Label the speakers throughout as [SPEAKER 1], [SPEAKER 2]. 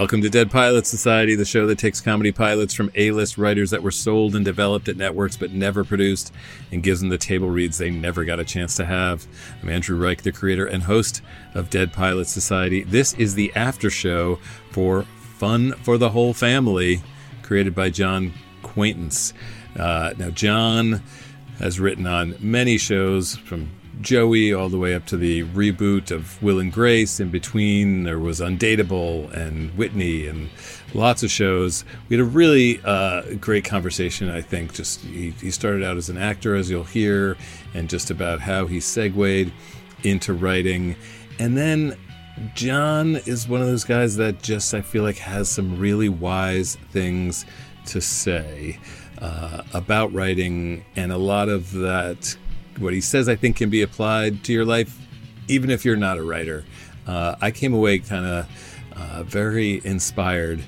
[SPEAKER 1] Welcome to Dead Pilot Society, the show that takes comedy pilots from A list writers that were sold and developed at networks but never produced and gives them the table reads they never got a chance to have. I'm Andrew Reich, the creator and host of Dead Pilot Society. This is the after show for Fun for the Whole Family, created by John Quaintance. Uh, now, John has written on many shows from Joey all the way up to the reboot of Will and Grace. In between, there was Undateable and Whitney and lots of shows. We had a really uh, great conversation, I think. Just he, he started out as an actor, as you'll hear, and just about how he segued into writing. And then John is one of those guys that just, I feel like, has some really wise things to say uh, about writing, and a lot of that what he says, I think, can be applied to your life, even if you're not a writer. Uh, I came away kind of uh, very inspired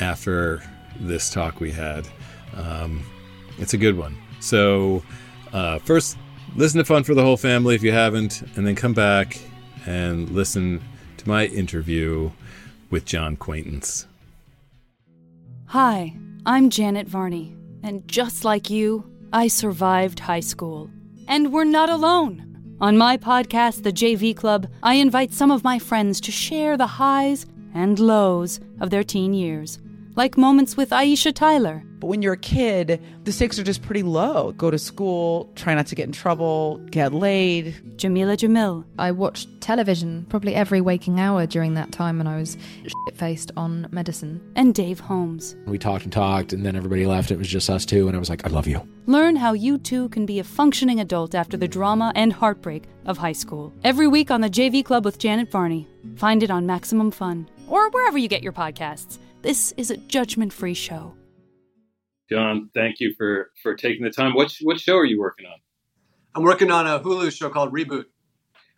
[SPEAKER 1] after this talk we had. Um, it's a good one. So, uh, first, listen to Fun for the Whole Family if you haven't, and then come back and listen to my interview with John Quaintance.
[SPEAKER 2] Hi, I'm Janet Varney, and just like you, I survived high school. And we're not alone. On my podcast, The JV Club, I invite some of my friends to share the highs and lows of their teen years, like moments with Aisha Tyler.
[SPEAKER 3] But when you're a kid, the stakes are just pretty low. Go to school, try not to get in trouble, get laid.
[SPEAKER 2] Jameela Jamil.
[SPEAKER 4] I watched television probably every waking hour during that time when I was shit faced on medicine.
[SPEAKER 2] And Dave Holmes.
[SPEAKER 5] We talked and talked, and then everybody left. It was just us two, and I was like, I love you.
[SPEAKER 2] Learn how you too can be a functioning adult after the drama and heartbreak of high school. Every week on the JV Club with Janet Varney. Find it on Maximum Fun or wherever you get your podcasts. This is a judgment free show.
[SPEAKER 1] John, thank you for for taking the time. What what show are you working on?
[SPEAKER 6] I'm working on a Hulu show called Reboot.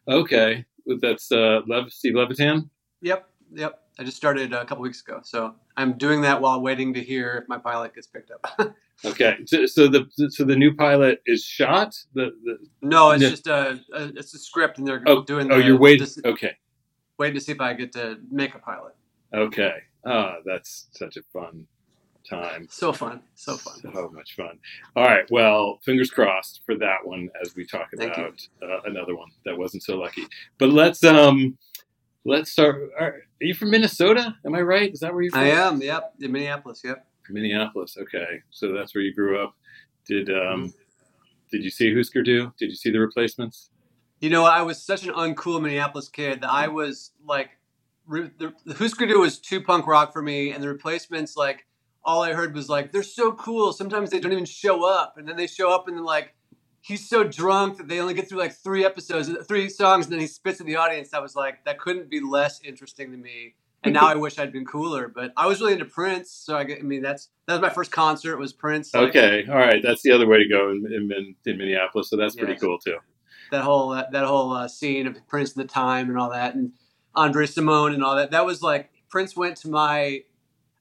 [SPEAKER 1] Okay, that's uh, Lev- Steve Levitan.
[SPEAKER 6] Yep, yep. I just started a couple weeks ago, so I'm doing that while waiting to hear if my pilot gets picked up.
[SPEAKER 1] okay, so, so, the so the new pilot is shot. The, the
[SPEAKER 6] no, it's just a, a, it's a script, and they're
[SPEAKER 1] oh,
[SPEAKER 6] doing.
[SPEAKER 1] Oh,
[SPEAKER 6] the,
[SPEAKER 1] you're waiting. Okay,
[SPEAKER 6] waiting to see if I get to make a pilot.
[SPEAKER 1] Okay, ah, oh, that's such a fun time.
[SPEAKER 6] So fun. So fun.
[SPEAKER 1] So much fun. All right. Well, fingers crossed for that one as we talk about uh, another one that wasn't so lucky. But let's um let's start. Are you from Minnesota? Am I right? Is that where you're from?
[SPEAKER 6] I am. Yep. In Minneapolis. Yep.
[SPEAKER 1] Minneapolis. Okay. So that's where you grew up. Did um mm-hmm. did you see Husker Du? Did you see the replacements?
[SPEAKER 6] You know, I was such an uncool Minneapolis kid that I was like, the, the Husker Du was too punk rock for me, and the replacements like all I heard was like, they're so cool. Sometimes they don't even show up. And then they show up and then like, he's so drunk that they only get through like three episodes, three songs, and then he spits in the audience. I was like, that couldn't be less interesting to me. And now I wish I'd been cooler, but I was really into Prince. So I, I mean, that's that was my first concert was Prince.
[SPEAKER 1] Like, okay, all right, that's the other way to go in, in, in Minneapolis. So that's pretty yes. cool too.
[SPEAKER 6] That whole that, that whole uh, scene of Prince in the time and all that, and Andre Cymone and all that. That was like Prince went to my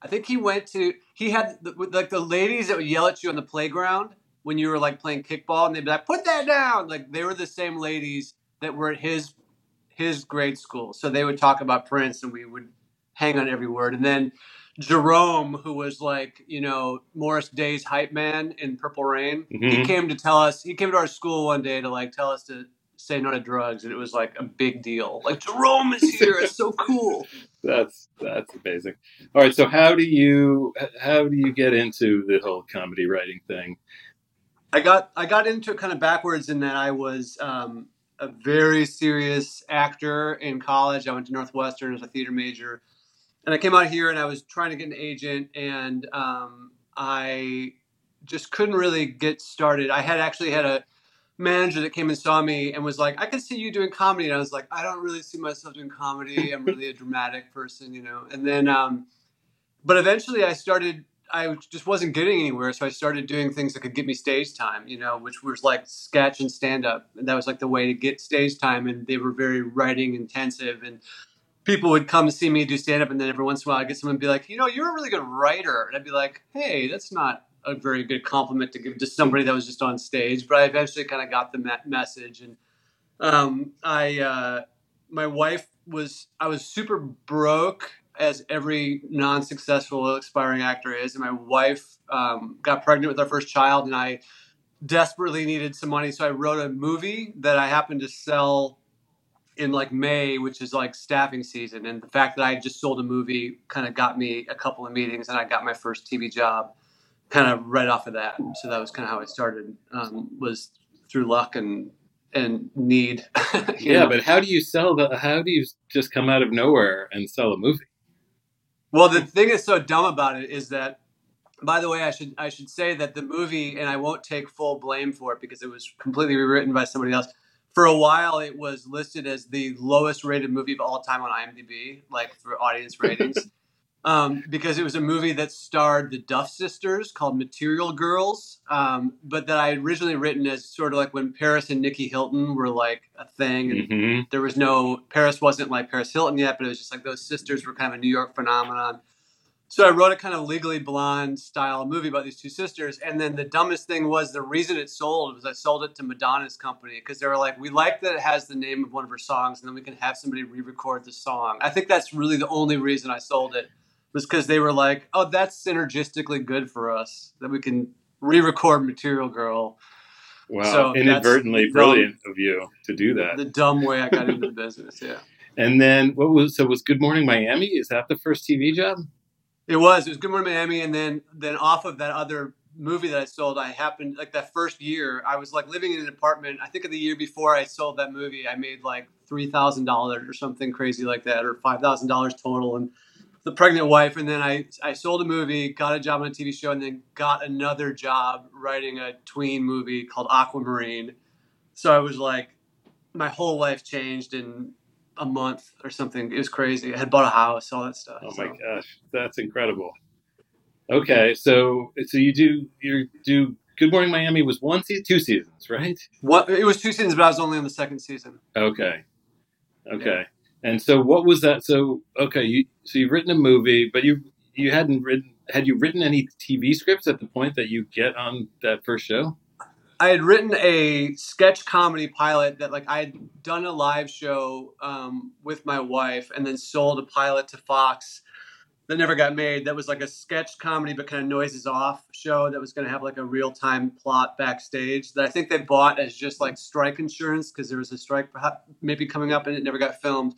[SPEAKER 6] I think he went to he had the, like the ladies that would yell at you on the playground when you were like playing kickball, and they'd be like, "Put that down!" Like they were the same ladies that were at his his grade school, so they would talk about Prince, and we would hang on every word. And then Jerome, who was like you know Morris Day's hype man in Purple Rain, mm-hmm. he came to tell us. He came to our school one day to like tell us to say no to drugs, and it was like a big deal. Like Jerome is here, it's so cool.
[SPEAKER 1] that's that's amazing. All right, so how do you how do you get into the whole comedy writing thing?
[SPEAKER 6] I got I got into it kind of backwards in that I was um, a very serious actor in college. I went to Northwestern as a theater major, and I came out here and I was trying to get an agent, and um, I just couldn't really get started. I had actually had a manager that came and saw me and was like, I can see you doing comedy. And I was like, I don't really see myself doing comedy. I'm really a dramatic person, you know. And then, um, but eventually I started, I just wasn't getting anywhere. So I started doing things that could get me stage time, you know, which was like sketch and stand up. And that was like the way to get stage time. And they were very writing intensive. And people would come see me do stand up. And then every once in a while I'd get someone be like, you know, you're a really good writer. And I'd be like, hey, that's not a very good compliment to give to somebody that was just on stage. But I eventually kind of got the me- message, and um, I uh, my wife was I was super broke as every non-successful aspiring actor is. And my wife um, got pregnant with our first child, and I desperately needed some money, so I wrote a movie that I happened to sell in like May, which is like staffing season. And the fact that I just sold a movie kind of got me a couple of meetings, and I got my first TV job kind of right off of that. So that was kind of how I started. Um, was through luck and and need.
[SPEAKER 1] yeah, know? but how do you sell the? How do you just come out of nowhere and sell a movie?
[SPEAKER 6] Well, the thing that's so dumb about it is that. By the way, I should I should say that the movie, and I won't take full blame for it because it was completely rewritten by somebody else. For a while, it was listed as the lowest rated movie of all time on IMDb, like for audience ratings um, because it was a movie that starred the Duff sisters called Material Girls, um, but that I had originally written as sort of like when Paris and Nicky Hilton were like a thing, and mm-hmm. there was no Paris wasn't like Paris Hilton yet, but it was just like those sisters were kind of a New York phenomenon. So I wrote a kind of legally blonde style movie about these two sisters, and then the dumbest thing was the reason it sold was I sold it to Madonna's company because they were like, we like that it has the name of one of her songs, and then we can have somebody re-record the song. I think that's really the only reason I sold it was because they were like, oh, that's synergistically good for us that we can re-record Material Girl.
[SPEAKER 1] Wow, so inadvertently brilliant dumb, of you to do that.
[SPEAKER 6] The dumb way I got into the business, yeah.
[SPEAKER 1] And then what was so was Good Morning Miami? Is that the first TV job?
[SPEAKER 6] It was. It was Good Morning Miami, and then then off of that other movie that I sold, I happened like that first year. I was like living in an apartment. I think of the year before I sold that movie, I made like three thousand dollars or something crazy like that, or five thousand dollars total, and the pregnant wife, and then I I sold a movie, got a job on a TV show, and then got another job writing a tween movie called Aquamarine. So I was like, my whole life changed in a month or something. It was crazy. I had bought a house, all that stuff.
[SPEAKER 1] Oh so. my gosh, that's incredible. Okay, so so you do you do Good Morning Miami was one season, two seasons, right?
[SPEAKER 6] What it was two seasons, but I was only on the second season.
[SPEAKER 1] Okay, okay. Yeah. And so, what was that? So, okay, you so you've written a movie, but you you hadn't written. Had you written any TV scripts at the point that you get on that first show?
[SPEAKER 6] I had written a sketch comedy pilot that, like, I had done a live show um, with my wife, and then sold a pilot to Fox that never got made. That was like a sketch comedy, but kind of noises off show that was going to have like a real time plot backstage. That I think they bought as just like strike insurance because there was a strike maybe coming up, and it never got filmed.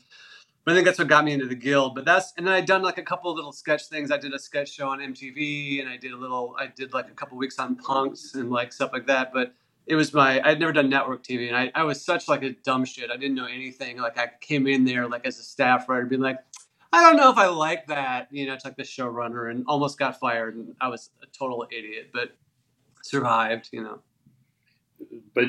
[SPEAKER 6] But I think that's what got me into the guild. But that's and then I'd done like a couple little sketch things. I did a sketch show on MTV, and I did a little. I did like a couple weeks on Punk'd and like stuff like that. But it was my I'd never done network TV, and I, I was such like a dumb shit. I didn't know anything. Like I came in there like as a staff writer, being like, I don't know if I like that. You know, it's like the showrunner, and almost got fired, and I was a total idiot, but survived. You know.
[SPEAKER 1] But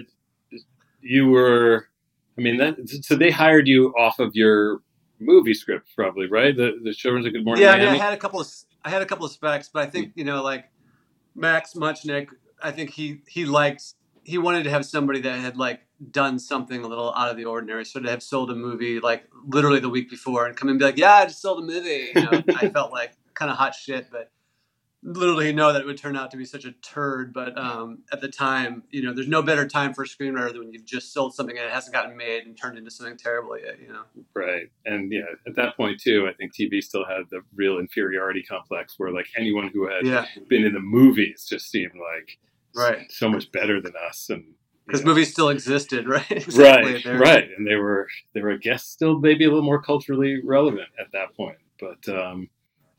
[SPEAKER 1] you were, I mean, that so they hired you off of your movie script, probably, right? The the showrunners of Good Morning
[SPEAKER 6] yeah,
[SPEAKER 1] Miami.
[SPEAKER 6] Yeah, I had a couple of I had a couple of specs, but I think hmm. you know, like Max Mutchnick, I think he he liked he wanted to have somebody that had like done something a little out of the ordinary. So to have sold a movie like literally the week before and come and be like, yeah, I just sold a movie. You know, I felt like kind of hot shit, but literally know that it would turn out to be such a turd. But um, at the time, you know, there's no better time for a screenwriter than when you've just sold something and it hasn't gotten made and turned into something terrible yet. You know.
[SPEAKER 1] Right, and yeah, at that point too, I think TV still had the real inferiority complex where like anyone who had yeah. been in the movies just seemed like
[SPEAKER 6] right
[SPEAKER 1] so much better than us and
[SPEAKER 6] because movies still existed, right?
[SPEAKER 1] exactly. Right, They're, right, and they were they were, I guess, still maybe a little more culturally relevant at that point. But um,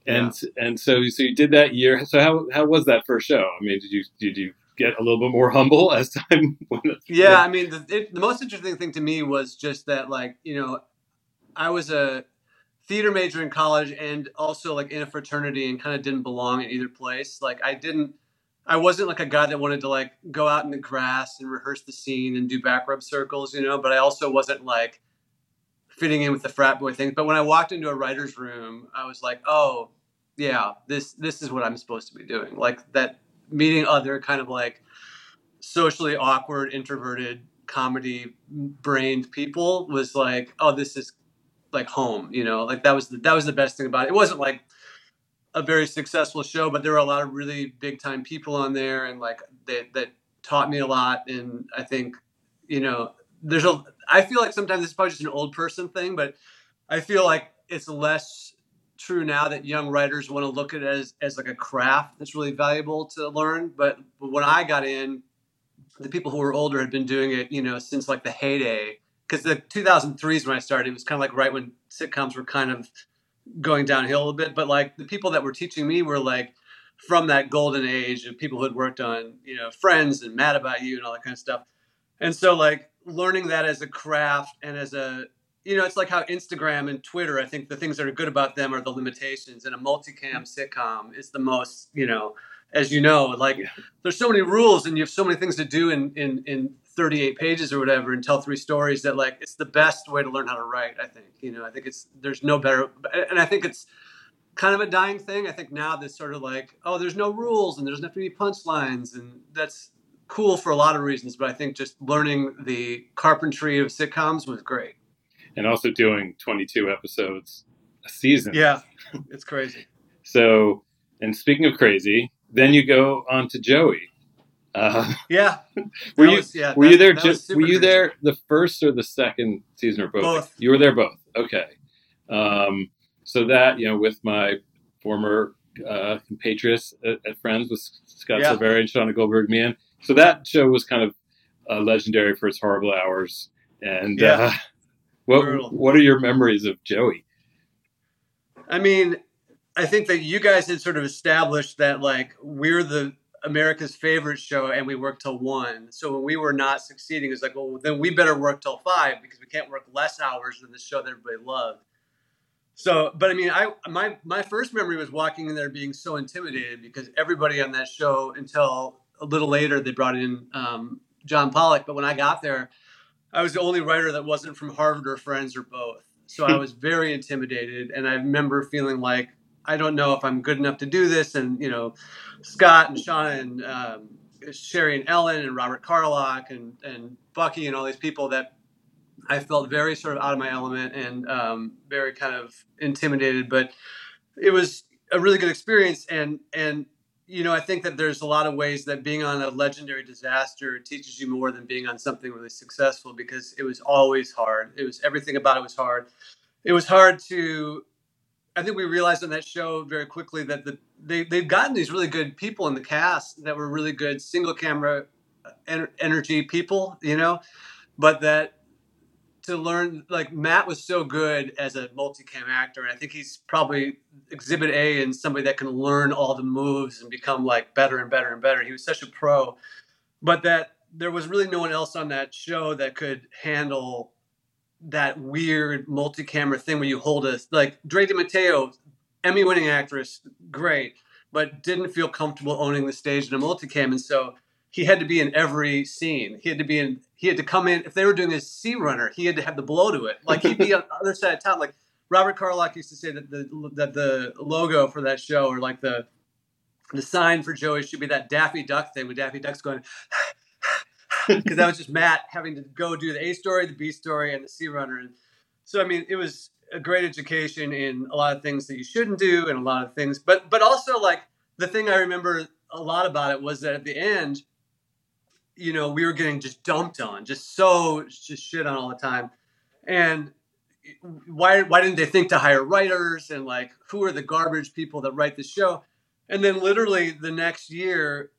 [SPEAKER 1] and yeah. and so so you did that year. So how how was that first show? I mean, did you did you get a little bit more humble as time went?
[SPEAKER 6] Yeah, I mean, the, it, the most interesting thing to me was just that, like, you know, I was a theater major in college and also like in a fraternity and kind of didn't belong in either place. Like, I didn't. I wasn't like a guy that wanted to like go out in the grass and rehearse the scene and do back rub circles, you know. But I also wasn't like fitting in with the frat boy thing. But when I walked into a writer's room, I was like, oh, yeah, this this is what I'm supposed to be doing. Like that meeting other kind of like socially awkward, introverted, comedy brained people was like, oh, this is like home, you know. Like that was the, that was the best thing about it. It wasn't like a very successful show, but there were a lot of really big time people on there, and like that that taught me a lot. And I think you know, there's a. I feel like sometimes it's probably just an old person thing, but I feel like it's less true now that young writers want to look at it as, as like a craft that's really valuable to learn. But, but when I got in, the people who were older had been doing it, you know, since like the heyday. Because the 2003s when I started, it was kind of like right when sitcoms were kind of going downhill a little bit. But like the people that were teaching me were like from that golden age of people who had worked on, you know, Friends and Mad About You and all that kind of stuff. And so like learning that as a craft and as a you know, it's like how Instagram and Twitter, I think the things that are good about them are the limitations. And a multicam sitcom is the most, you know, as you know, like there's so many rules and you have so many things to do in, in, in 38 pages or whatever and tell three stories that like it's the best way to learn how to write, I think. You know, I think it's there's no better and I think it's kind of a dying thing. I think now this sort of like, oh, there's no rules and there's nothing to be punchlines and that's cool for a lot of reasons, but I think just learning the carpentry of sitcoms was great.
[SPEAKER 1] And also doing 22 episodes a season.
[SPEAKER 6] Yeah, it's crazy.
[SPEAKER 1] so, and speaking of crazy, then you go on to Joey. Uh,
[SPEAKER 6] yeah.
[SPEAKER 1] were you was, yeah, were that, you there just were you there the first or the second season or both?
[SPEAKER 6] Both.
[SPEAKER 1] You were there both. Okay. Um, so that you know, with my former uh, compatriots at, at, Friends with Scott yeah. And Shauna Goldberg, man. So that show was kind of uh, legendary for its horrible hours. And yeah. uh, what Brutal. what are your memories of Joey?
[SPEAKER 6] I mean, I think that you guys had sort of established that like we're the America's favorite show and we worked till one. So when we were not succeeding, it's like, well, then we better work till five because we can't work less hours than the show that everybody loved. So, but I mean, I my my first memory was walking in there being so intimidated because everybody on that show until a little later they brought in um, Jon Pollack. But when I got there, I was the only writer that wasn't from Harvard or Friends or both. So I was very intimidated, and I remember feeling like I don't know if I'm good enough to do this. And you know, Scott and Shauna and um, Sheri and Ellen and Robert Carlock and and Bucky and all these people that I felt very sort of out of my element and um, very kind of intimidated. But it was a really good experience, and and you know, I think that there's a lot of ways that being on a legendary disaster teaches you more than being on something really successful because it was always hard. It was everything about it was hard. It was hard to. I think we realized on that show very quickly that the they they've gotten these really good people in the cast that were really good single camera uh, energy people, you know, but that to learn like Matt was so good as a multicam actor, and I think he's probably exhibit A and somebody that can learn all the moves and become like better and better and better. He was such a pro, but that there was really no one else on that show that could handle that weird multi-camera thing where you hold a like Dre DeMatteo, Emmy-winning actress, great, but didn't feel comfortable owning the stage in a multicam, and so he had to be in every scene. He had to be in. He had to come in. If they were doing a C runner, he had to have the blow to it. Like he'd be on the other side of town. Like Robert Carlock used to say that the that the logo for that show or like the the sign for Joey should be that Daffy Duck thing with Daffy Duck's going. Because that was just Matt having to go do the A story, the B story, and the C Runner. And so, I mean, it was a great education in a lot of things that you shouldn't do, and a lot of things. But but also like the thing I remember a lot about it was that at the end, you know, we were getting just dumped on, just so just shit on all the time. And why why didn't they think to hire writers and like who are the garbage people that write the show? And then literally the next year,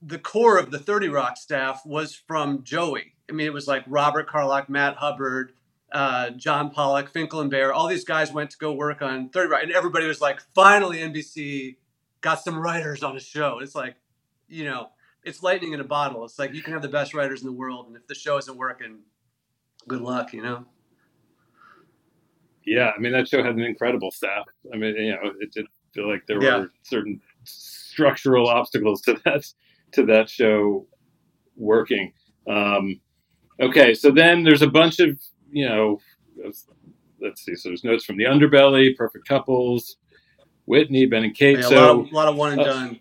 [SPEAKER 6] the core of the 30 Rock staff was from Joey. I mean, it was like Robert Carlock, Matt Hubbard, uh, Jon Pollack, Finkel and Baer. All these guys went to go work on 30 Rock, and everybody was like, finally NBC got some writers on a show. It's like, you know, it's lightning in a bottle. It's like you can have the best writers in the world, and if the show isn't working, good luck, you know.
[SPEAKER 1] Yeah, I mean that show had an incredible staff. I mean, you know, it did feel like there yeah. were certain structural obstacles to that to that show working. Um, okay, so then there's a bunch of you know, let's see. So there's notes from the Underbelly, Perfect Couples, Whitney, Ben and Kate.
[SPEAKER 6] Yeah,
[SPEAKER 1] so
[SPEAKER 6] a lot, of, a lot of one and uh, done.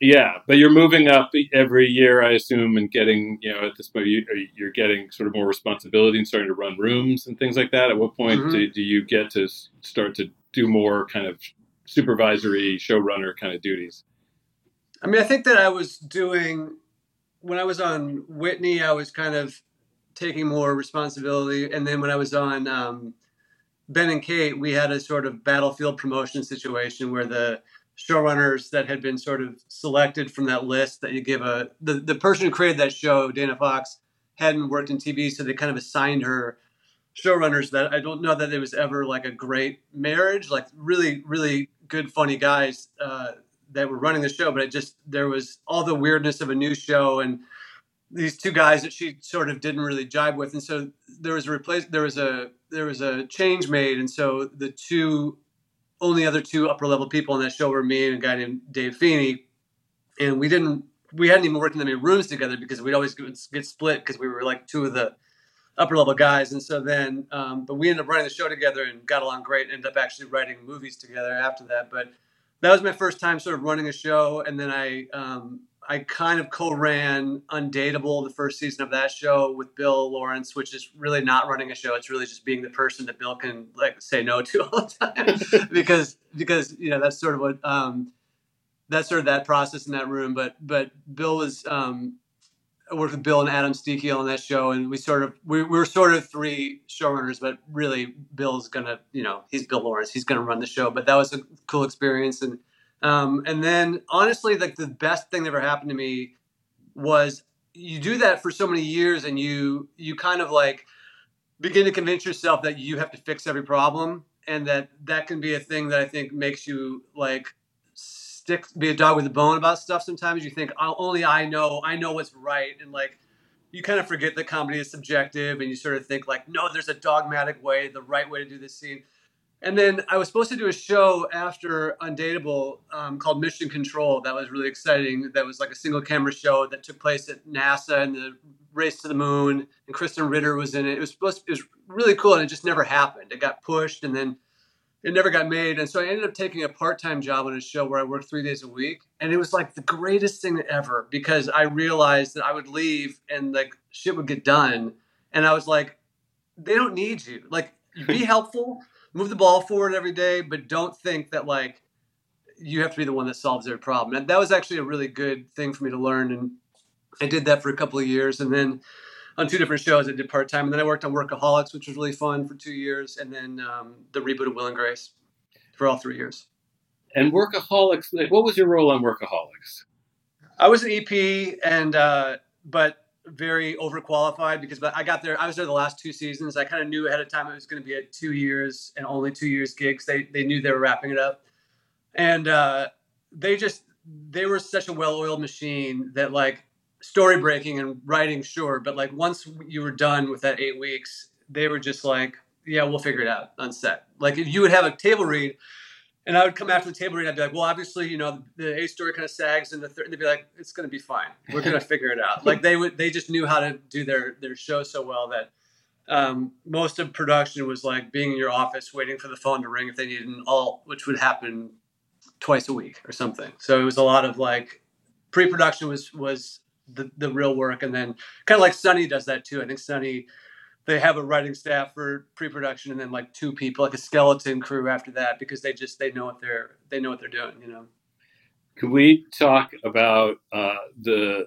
[SPEAKER 1] Yeah, but you're moving up every year, I assume, and getting, you know, at this point, you're getting sort of more responsibility and starting to run rooms and things like that. At what point mm-hmm. do, do you get to start to do more kind of supervisory showrunner kind of duties?
[SPEAKER 6] I mean, I think that I was doing when I was on Whitney, I was kind of taking more responsibility, and then when I was on um, Ben and Kate, we had a sort of battlefield promotion situation where the showrunners that had been sort of selected from that list that you give a the, the person who created that show, Dana Fox, hadn't worked in TV, so they kind of assigned her showrunners that I don't know that there was ever like a great marriage, like really, really good, funny guys uh, that were running the show, but it just there was all the weirdness of a new show and these two guys that she sort of didn't really jibe with, and so there was a replace. There was a there was a change made, and so the two only other two upper level people on that show were me and a guy named Dave Feeney, and we didn't we hadn't even worked in many rooms together because we'd always get split because we were like two of the upper level guys, and so then um, but we ended up running the show together and got along great. And ended up actually writing movies together after that, but that was my first time sort of running a show, and then I um, I kind of co-ran Undateable, the first season of that show with Bill Lawrence, which is really not running a show. It's really just being the person that Bill can like say no to all the time, because because you know that's sort of what um, that's sort of that process in that room. But but Bill was um, I worked with Bill and Adam Sztykiel on that show, and we sort of we, we were sort of three showrunners, but really Bill's gonna you know he's Bill Lawrence, he's gonna run the show. But that was a cool experience and um, and then honestly, like the best thing that ever happened to me was you do that for so many years and you you kind of like begin to convince yourself that you have to fix every problem and that that can be a thing that I think makes you like stick be a dog with a bone about stuff sometimes you think oh, only I know I know what's right and like you kind of forget that comedy is subjective and you sort of think like no there's a dogmatic way the right way to do this scene and then I was supposed to do a show after Undateable um, called Mission Control. That was really exciting. That was like a single camera show that took place at NASA and the race to the moon. And Krysten Ritter was in it. It was supposed to, it was really cool, and it just never happened. It got pushed, and then it never got made. And so I ended up taking a part time job on a show where I worked three days a week, and it was like the greatest thing ever because I realized that I would leave and like shit would get done, and I was like, they don't need you. Like, be helpful move the ball forward every day, but don't think that like you have to be the one that solves their problem. And that was actually a really good thing for me to learn. And I did that for a couple of years. And then on two different shows, I did part time. And then I worked on Workaholics, which was really fun for two years. And then um, the reboot of Will and Grace for all three years.
[SPEAKER 1] And Workaholics, like, what was your role on Workaholics?
[SPEAKER 6] I was an EP, and uh, but very overqualified because but I got there. I was there the last two seasons. I kind of knew ahead of time it was going to be a two years and only two years gigs. They they knew they were wrapping it up, and uh, they just they were such a well-oiled machine that like story breaking and writing sure, but like once you were done with that eight weeks, they were just like, yeah, we'll figure it out on set. Like if you would have a table read and I would come after the table read. I'd be like, well, obviously, you know, the A story kind of sags, and the third, and they'd be like, it's going to be fine. We're going to figure it out. Like they would, they just knew how to do their their show so well that um, most of production was like being in your office waiting for the phone to ring if they needed an alt, which would happen twice a week or something. So it was a lot of like pre-production was was the the real work, and then kind of like Sunny does that too. I think Sunny they have a writing staff for pre-production and then like two people like a skeleton crew after that because they just they know what they're they know what they're doing you know?
[SPEAKER 1] Could we talk about uh, the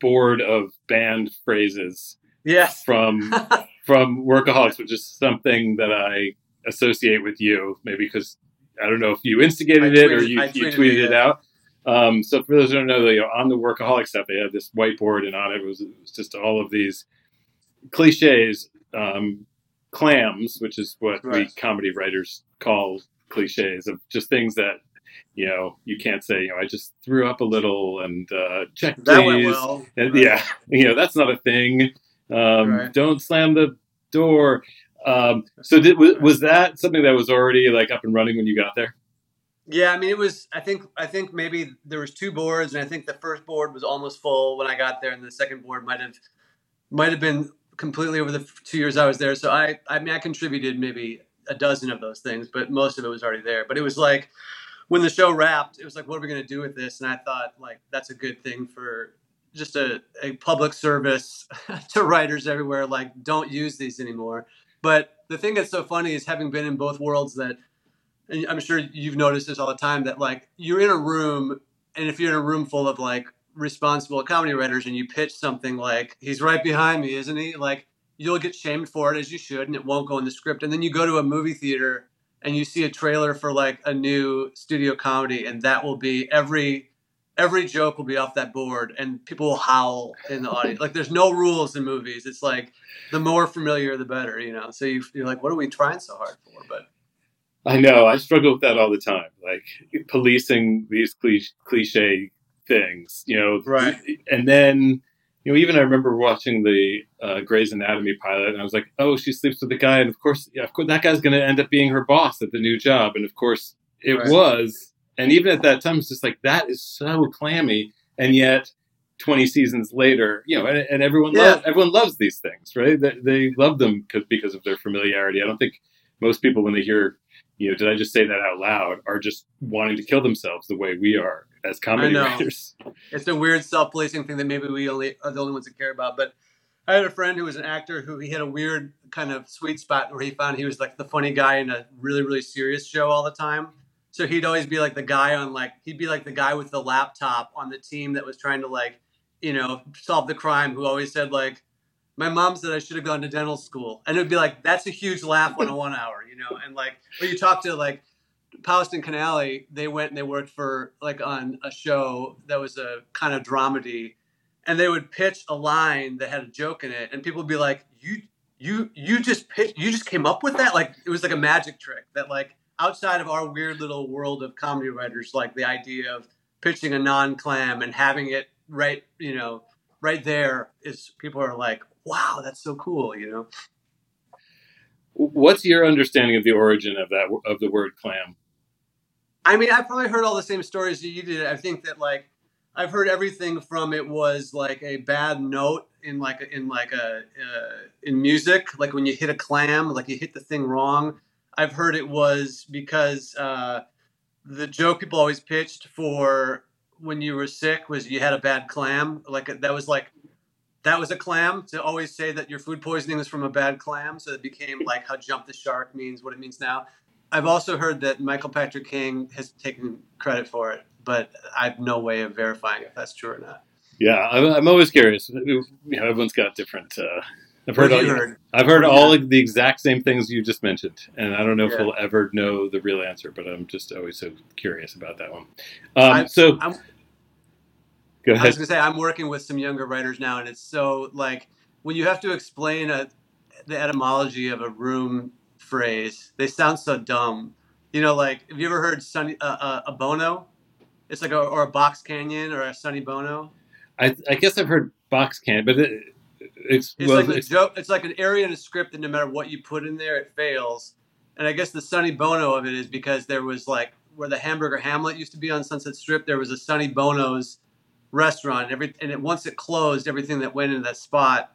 [SPEAKER 1] board of banned phrases
[SPEAKER 6] yes.
[SPEAKER 1] from from workaholics which is something that i associate with you maybe because i don't know if you instigated tweeted, it or you, you tweeted, it, it out um, so for those who don't know, you know, on the workaholic stuff, they had this whiteboard, and on it was, it was just all of these cliches, um, clams, which is what right. we comedy writers call cliches of just things that you know you can't say. You know, I just threw up a little and uh, check please.
[SPEAKER 6] That went well.
[SPEAKER 1] And, right. Yeah, you know that's not a thing. Um, right. Don't slam the door. Um, so did, was, was that something that was already like up and running when you got there?
[SPEAKER 6] Yeah, I mean, it was. I think. I think maybe there was two boards, and I think the first board was almost full when I got there, and the second board might have might have been completely over the two years I was there. So I, I mean, I contributed maybe a dozen of those things, but most of it was already there. But it was like when the show wrapped, it was like, what are we going to do with this? And I thought, like, that's a good thing for just a, a public service to writers everywhere. Like, don't use these anymore. But the thing that's so funny is having been in both worlds that, and I'm sure you've noticed this all the time, that like you're in a room, and if you're in a room full of like responsible comedy writers and you pitch something like he's right behind me isn't he like you'll get shamed for it as you should, and it won't go in the script. And then you go to a movie theater and you see a trailer for like a new studio comedy, and that will be every every joke will be off that board, and people will howl in the audience. like there's no rules in movies. It's like the more familiar, the better, you know. So you, you're like, what are we trying so hard for? But
[SPEAKER 1] I know I struggle with that all the time, like policing these cliche, cliche things, you know.
[SPEAKER 6] Right.
[SPEAKER 1] And then, you know, even I remember watching the uh, Grey's Anatomy pilot, and I was like, "Oh, she sleeps with the guy," and of course, yeah, of course, that guy's going to end up being her boss at the new job, and of course, it
[SPEAKER 6] Right.
[SPEAKER 1] was. And even at that time, it's just like that is so clammy, and yet. 20 seasons later, you know, and, and everyone
[SPEAKER 6] Yeah.
[SPEAKER 1] loves everyone loves these things, right? They, they love them 'cause- because of their familiarity. I don't think most people, when they hear you know, did I just say that out loud? Are just wanting to kill themselves the way we are as comedy writers.
[SPEAKER 6] it's a weird self-policing thing that maybe we only are the only ones that care about. But I had a friend who was an actor who he had a weird kind of sweet spot where he found he was like the funny guy in a really really serious show all the time. So he'd always be like the guy on like he'd be like the guy with the laptop on the team that was trying to like you know solve the crime who always said like my mom said I should have gone to dental school. And it would be like that's a huge laugh on a one hour you know? And like when you talk to like Paust and Canale, they went and they worked for like on a show that was a kind of dramedy, and they would pitch a line that had a joke in it, and people would be like, "You, you, you just pitched, you just came up with that?" Like it was like a magic trick that like outside of our weird little world of comedy writers, like the idea of pitching a non-clam and having it right, you know, right there is people are like, "Wow, that's so cool," you know.
[SPEAKER 1] What's your understanding of the origin of that of the word clam?
[SPEAKER 6] I mean, I probably heard all the same stories that you did. I think that like I've heard everything from it was like a bad note in like a, in like a uh, in music, like when you hit a clam, like you hit the thing wrong. I've heard it was because uh, the joke people always pitched for when you were sick was you had a bad clam. Like that was like that was a clam to always say that your food poisoning was from a bad clam. So it became like how jump the shark means what it means now. I've also heard that Michael Patrick King has taken credit for it, but I have no way of verifying if that's true or not.
[SPEAKER 1] Yeah, I'm, I'm always curious. You know, everyone's got different. Uh, I've heard, all,
[SPEAKER 6] heard?
[SPEAKER 1] I've heard
[SPEAKER 6] What
[SPEAKER 1] all of the exact same things you just mentioned, and I don't know if we'll ever know the real answer. But I'm just always so curious about that one. Um,
[SPEAKER 6] I-
[SPEAKER 1] so,
[SPEAKER 6] I'm-
[SPEAKER 1] go
[SPEAKER 6] I was gonna say I'm working with some younger writers now, and it's so like when you have to explain a, the etymology of a room phrase, they sound so dumb. You know, like have you ever heard Sonny uh, uh, a bono? It's like a or a box canyon or a Sonny Bono.
[SPEAKER 1] I, I guess I've heard box can, but it, it's,
[SPEAKER 6] It's
[SPEAKER 1] well,
[SPEAKER 6] like a
[SPEAKER 1] it's-
[SPEAKER 6] joke. It's like an area in a script that no matter what you put in there, it fails. And I guess the Sonny Bono of it is because there was like where the Hamburger Hamlet used to be on Sunset Strip. There was a Sonny Bono's restaurant. Every and it, once it closed, everything that went in that spot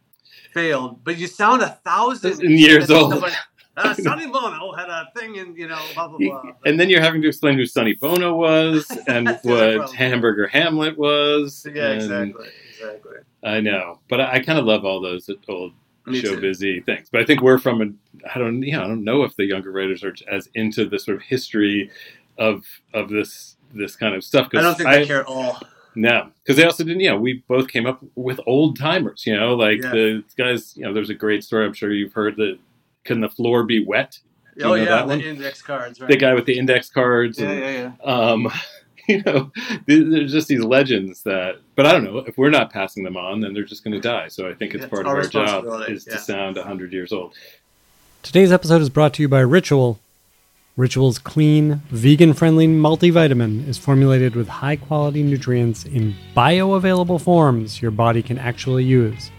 [SPEAKER 6] failed. But you sound a thousand
[SPEAKER 1] Years old.
[SPEAKER 6] like, uh, Sonny Bono had a thing in you know blah blah blah.
[SPEAKER 1] and then you're having to explain who Sonny Bono was and
[SPEAKER 6] That's the other
[SPEAKER 1] what. Hamburger Hamlet was.
[SPEAKER 6] yeah,
[SPEAKER 1] and
[SPEAKER 6] exactly, exactly.
[SPEAKER 1] I know, but I, I kind of love all those old
[SPEAKER 6] Me
[SPEAKER 1] show
[SPEAKER 6] too.
[SPEAKER 1] busy things. But I think we're from a I don't yeah I don't know if the younger writers are as into the sort of history of of this this kind of stuff.
[SPEAKER 6] I don't think they care at all.
[SPEAKER 1] No, because they also didn't. You know, we both came up with old timers. You know, like
[SPEAKER 6] Yeah.
[SPEAKER 1] the guys. You know, there's a great story. I'm sure you've heard that. Can the floor be wet? Do you
[SPEAKER 6] oh
[SPEAKER 1] know
[SPEAKER 6] yeah,
[SPEAKER 1] that
[SPEAKER 6] the
[SPEAKER 1] one?
[SPEAKER 6] index cards, right?
[SPEAKER 1] The guy with the index cards.
[SPEAKER 6] Yeah,
[SPEAKER 1] and,
[SPEAKER 6] yeah, yeah.
[SPEAKER 1] um, you know, there's just these legends that, but I don't know if we're not passing them on, then they're just going to die. So I think it's
[SPEAKER 6] Yeah,
[SPEAKER 1] part
[SPEAKER 6] it's
[SPEAKER 1] of
[SPEAKER 6] our
[SPEAKER 1] our job
[SPEAKER 6] responsibility,
[SPEAKER 1] is to
[SPEAKER 6] yeah.
[SPEAKER 1] sound hundred years old.
[SPEAKER 7] Today's episode is brought to you by Ritual. Ritual's clean, vegan friendly multivitamin is formulated with high quality nutrients in bioavailable forms your body can actually use.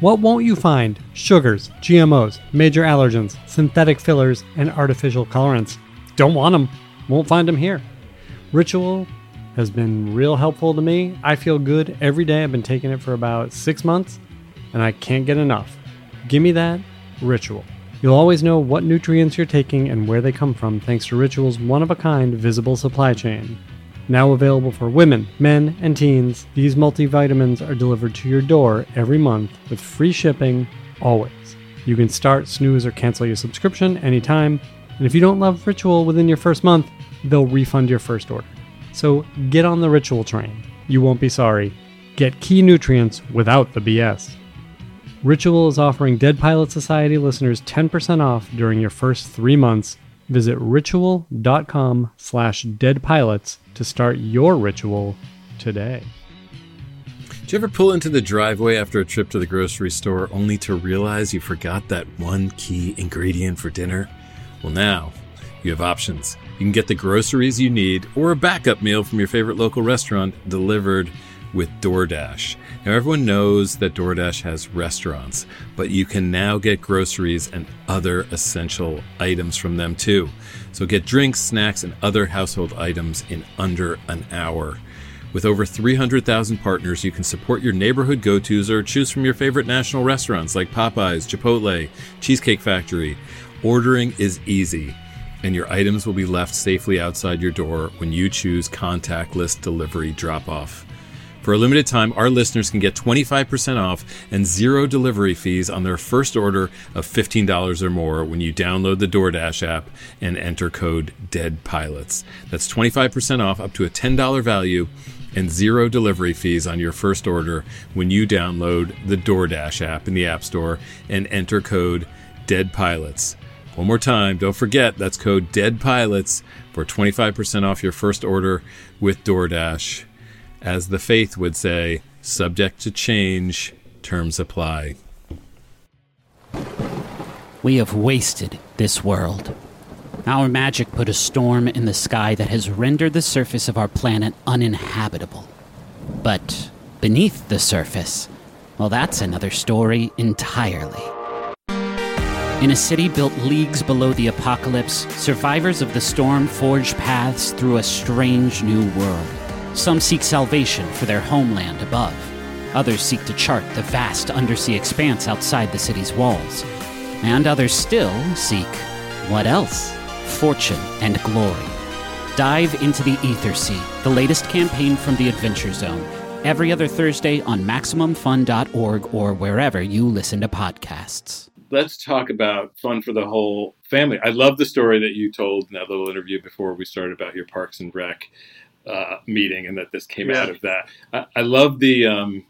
[SPEAKER 7] What won't you find? Sugars, GMOs, major allergens, synthetic fillers, and artificial colorants. Don't want them. Won't find them here. Ritual has been real helpful to me. I feel good every day. I've been taking it for about six months, and I can't get enough. Give me that Ritual. You'll always know what nutrients you're taking and where they come from thanks to Ritual's one of a kind visible supply chain. Now available for women, men, and teens, these multivitamins are delivered to your door every month with free shipping, always. You can start, snooze, or cancel your subscription anytime. And if you don't love Ritual within your first month, they'll refund your first order. So get on the Ritual train. You won't be sorry. Get key nutrients without the BS. Ritual is offering Dead Pilot Society listeners 10% off during your first three months. Visit ritual.com slash deadpilots to start your ritual today.
[SPEAKER 1] Did you ever pull into the driveway after a trip to the grocery store only to realize you forgot that one key ingredient for dinner? Well, now you have options. You can get the groceries you need or a backup meal from your favorite local restaurant delivered with DoorDash. Now, everyone knows that DoorDash has restaurants, but you can now get groceries and other essential items from them too. So get drinks, snacks, and other household items in under an hour. With over 300,000 partners, you can support your neighborhood go tos or choose from your favorite national restaurants like Popeyes, Chipotle, Cheesecake Factory. Ordering is easy, and your items will be left safely outside your door when you choose contactless delivery drop off. For a limited time, our listeners can get 25% off and zero delivery fees on their first order of $15 or more when you download the DoorDash app and enter code DEADPILOTS. That's 25% off up to a $10 value and zero delivery fees on your first order when you download the DoorDash app in the App Store and enter code DEADPILOTS. One more time, don't forget that's code DEADPILOTS for 25% off your first order with DoorDash. As the faith would say, subject to change, terms apply.
[SPEAKER 8] We have wasted this world. Our magic put a storm in the sky that has rendered the surface of our planet uninhabitable. But beneath the surface, well, that's another story entirely. In a city built leagues below the apocalypse, survivors of the storm forge paths through a strange new world. Some seek salvation for their homeland above. Others seek to chart the vast undersea expanse outside the city's walls. And others still seek what else? Fortune and glory. Dive into the Ethersea, the latest campaign from the Adventure Zone, every other Thursday on MaximumFun.org or wherever you listen to podcasts.
[SPEAKER 1] Let's talk about fun for the whole family. I love the story that you told in that little interview before we started about your Parks and Rec uh, meeting and that this came
[SPEAKER 6] Yeah.
[SPEAKER 1] out of that. I, I love the um,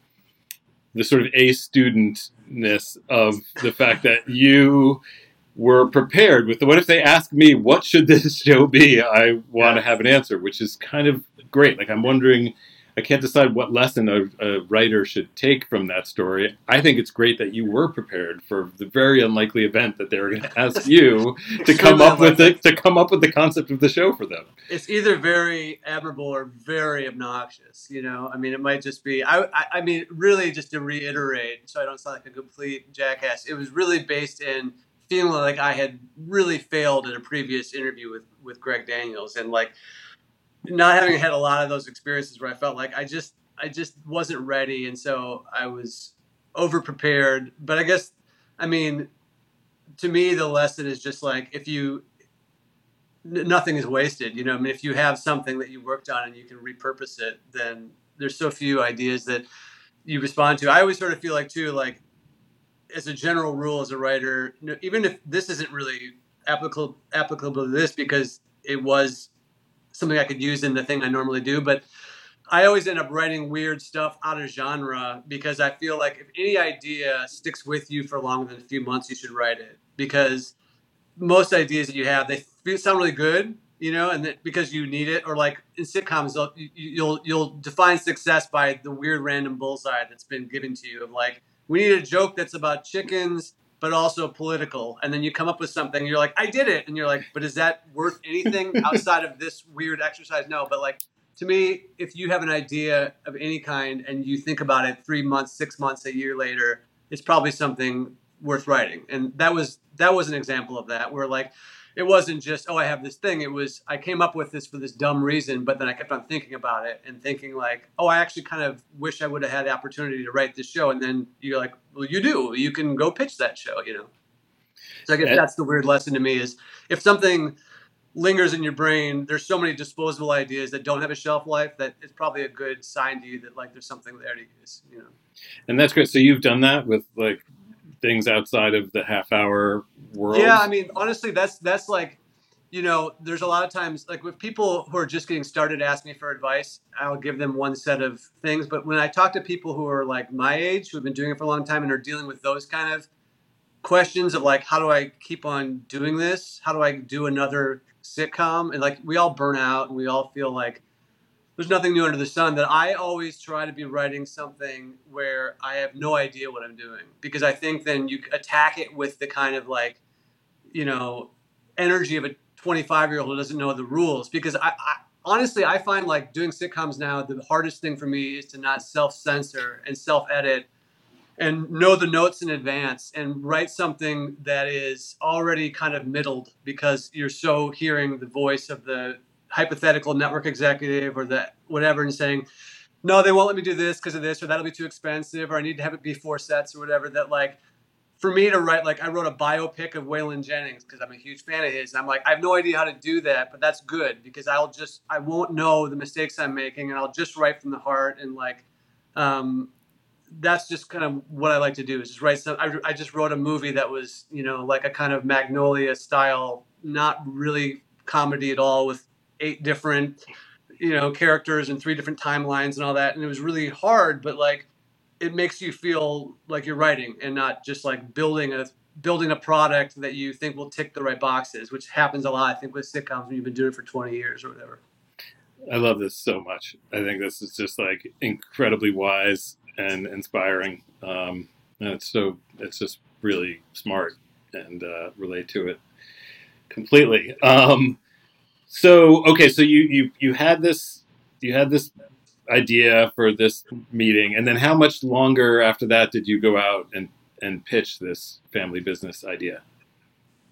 [SPEAKER 1] the sort of a studentness of the fact that you were prepared with the what if they ask me what should this show be i want to
[SPEAKER 6] Yeah.
[SPEAKER 1] have an answer which is kind of great like i'm wondering i can't decide what lesson a, a writer should take from that story i think it's great that you were prepared for the very unlikely event that they were going to ask you to come up with the
[SPEAKER 6] unlikely.
[SPEAKER 1] to come up with the concept of the show for them
[SPEAKER 6] it's either very admirable or very obnoxious. You know, I mean, it might just be. I, I, I mean, really, just to reiterate, so I don't sound like a complete jackass. It was really based in feeling like I had really failed at a previous interview with with Greg Daniels, and like not having had a lot of those experiences where I felt like I just I just wasn't ready, and so I was over prepared. But I guess, I mean, to me, the lesson is just like if you nothing is wasted. You know, I mean, if you have something that you worked on and you can repurpose it, then there's so few ideas that you respond to. I always sort of feel like too, like as a general rule, as a writer, even if this isn't really applicable applicable to this because it was something I could use in the thing I normally do, but I always end up writing weird stuff out of genre because I feel like if any idea sticks with you for longer than a few months, you should write it because most ideas that you have they sound really good, you know, and that because you need it. Or like in sitcoms, you- you'll you'll define success by the weird random bullseye that's been given to you of like we need a joke that's about chickens but also political, and then you come up with something. You're like, I did it, and you're like, but is that worth anything outside of this weird exercise? No, but like to me, if you have an idea of any kind and you think about it three months, six months, a year later, it's probably something worth writing. And that was that was an example of that, where like it wasn't just oh I have this thing. It was I came up with this for this dumb reason, but then I kept on thinking about it and thinking like oh I actually kind of wish I would have had the opportunity to write this show. And then you're like well you do you can go pitch that show you know. So I guess that's the weird lesson to me is if something lingers in your brain, there's so many disposable ideas that don't have a shelf life that it's probably a good sign to you that like there's something there to use. You know.
[SPEAKER 1] and that's great so you've done that with like things outside of the half hour world
[SPEAKER 6] Yeah, I mean, honestly, that's that's like you know, there's a lot of times like with people who are just getting started ask me for advice, I'll give them one set of things. But when I talk to people who are like my age, who have been doing it for a long time and are dealing with those kind of questions of like, how do I keep on doing this? How do I do another sitcom? And like, we all burn out and we all feel like there's nothing new under the sun. That I always try to be writing something where I have no idea what I'm doing because I think then you attack it with the kind of like, you know, energy of a 25 year old who doesn't know the rules because I, I, honestly i find like doing sitcoms now the hardest thing for me is to not self censor and self edit and know the notes in advance and write something that is already kind of middled because you're so hearing the voice of the hypothetical network executive or the whatever and saying no they won't let me do this because of this or that'll be too expensive or i need to have it be four sets or whatever that like for me to write like I wrote a biopic of Waylon Jennings because I'm a huge fan of his. And I'm like I have no idea how to do that, but that's good because I'll just I won't know the mistakes I'm making and I'll just write from the heart and like um, that's just kind of what I like to do is just write some. I, I just wrote a movie that was you know like a kind of Magnolia style, not really comedy at all with eight different you know characters and three different timelines and all that and it was really hard but like it makes you feel like you're writing and not just like building a building a product that you think will tick the right boxes, which happens a lot. I think with sitcoms when you've been doing it for 20 years or whatever.
[SPEAKER 1] I love this so much. I think this is just like incredibly wise and inspiring. Um, and it's so it's just really smart and uh, relate to it completely. Um, so okay, so you you you had this you had this idea for this meeting, and then how much longer after that did you go out and and pitch this family business idea?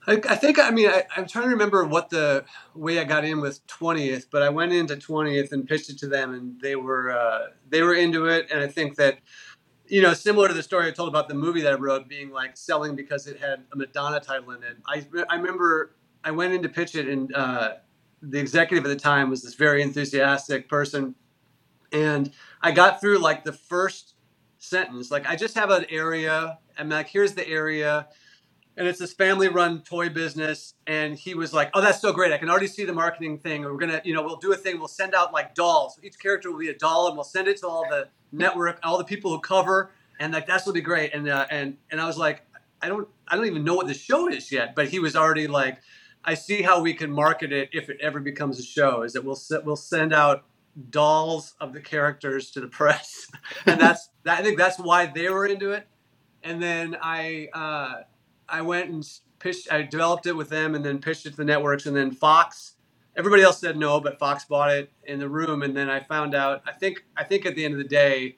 [SPEAKER 6] I, I think I mean I, am trying to remember what the way I got in with 20th, but I went into 20th and pitched it to them, and they were uh, they were into it, and I think that you know similar to the story I told about the movie that I wrote being like selling because it had a Madonna title in it. I I remember I went in to pitch it, and uh, the executive at the time was this very enthusiastic person and I got through like the first sentence. Like I just have an area. I'm like, here's the area. And it's this family run toy business. And he was like, Oh, that's so great. I can already see the marketing thing. We're gonna, you know, we'll do a thing. We'll send out like dolls. Each character will be a doll and we'll send it to all the network, all the people who cover. And like that's will be great. And uh, and and I was like, I don't I don't even know what the show is yet. But he was already like, I see how we can market it if it ever becomes a show. Is that we'll we'll send out dolls of the characters to the press, and that's that, I think that's why they were into it. And then I uh, I went and pitched. I developed it with them, and then pitched it to the networks, and then Fox. Everybody else said no, but Fox bought it in the room, and then I found out. I think I think at the end of the day,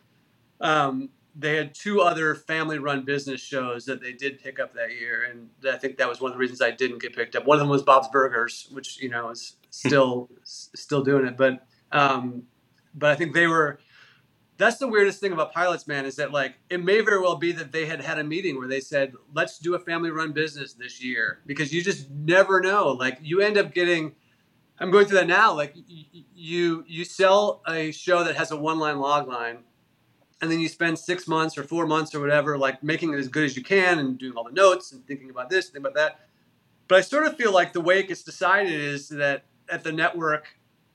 [SPEAKER 6] um, they had two other family-run business shows that they did pick up that year, and I think that was one of the reasons I didn't get picked up. One of them was Bob's Burgers, which you know is still still doing it, but um, but I think they were. That's the weirdest thing about pilots, man, is that like it may very well be that they had had a meeting where they said, "Let's do a family-run business this year," because you just never know. Like you end up getting. I'm going through that now. Like you you sell a show that has a one-line log line, and then you spend six months or four months or whatever, like making it as good as you can and doing all the notes and thinking about this, thinking about that. But I sort of feel like the way it gets decided is that at the network,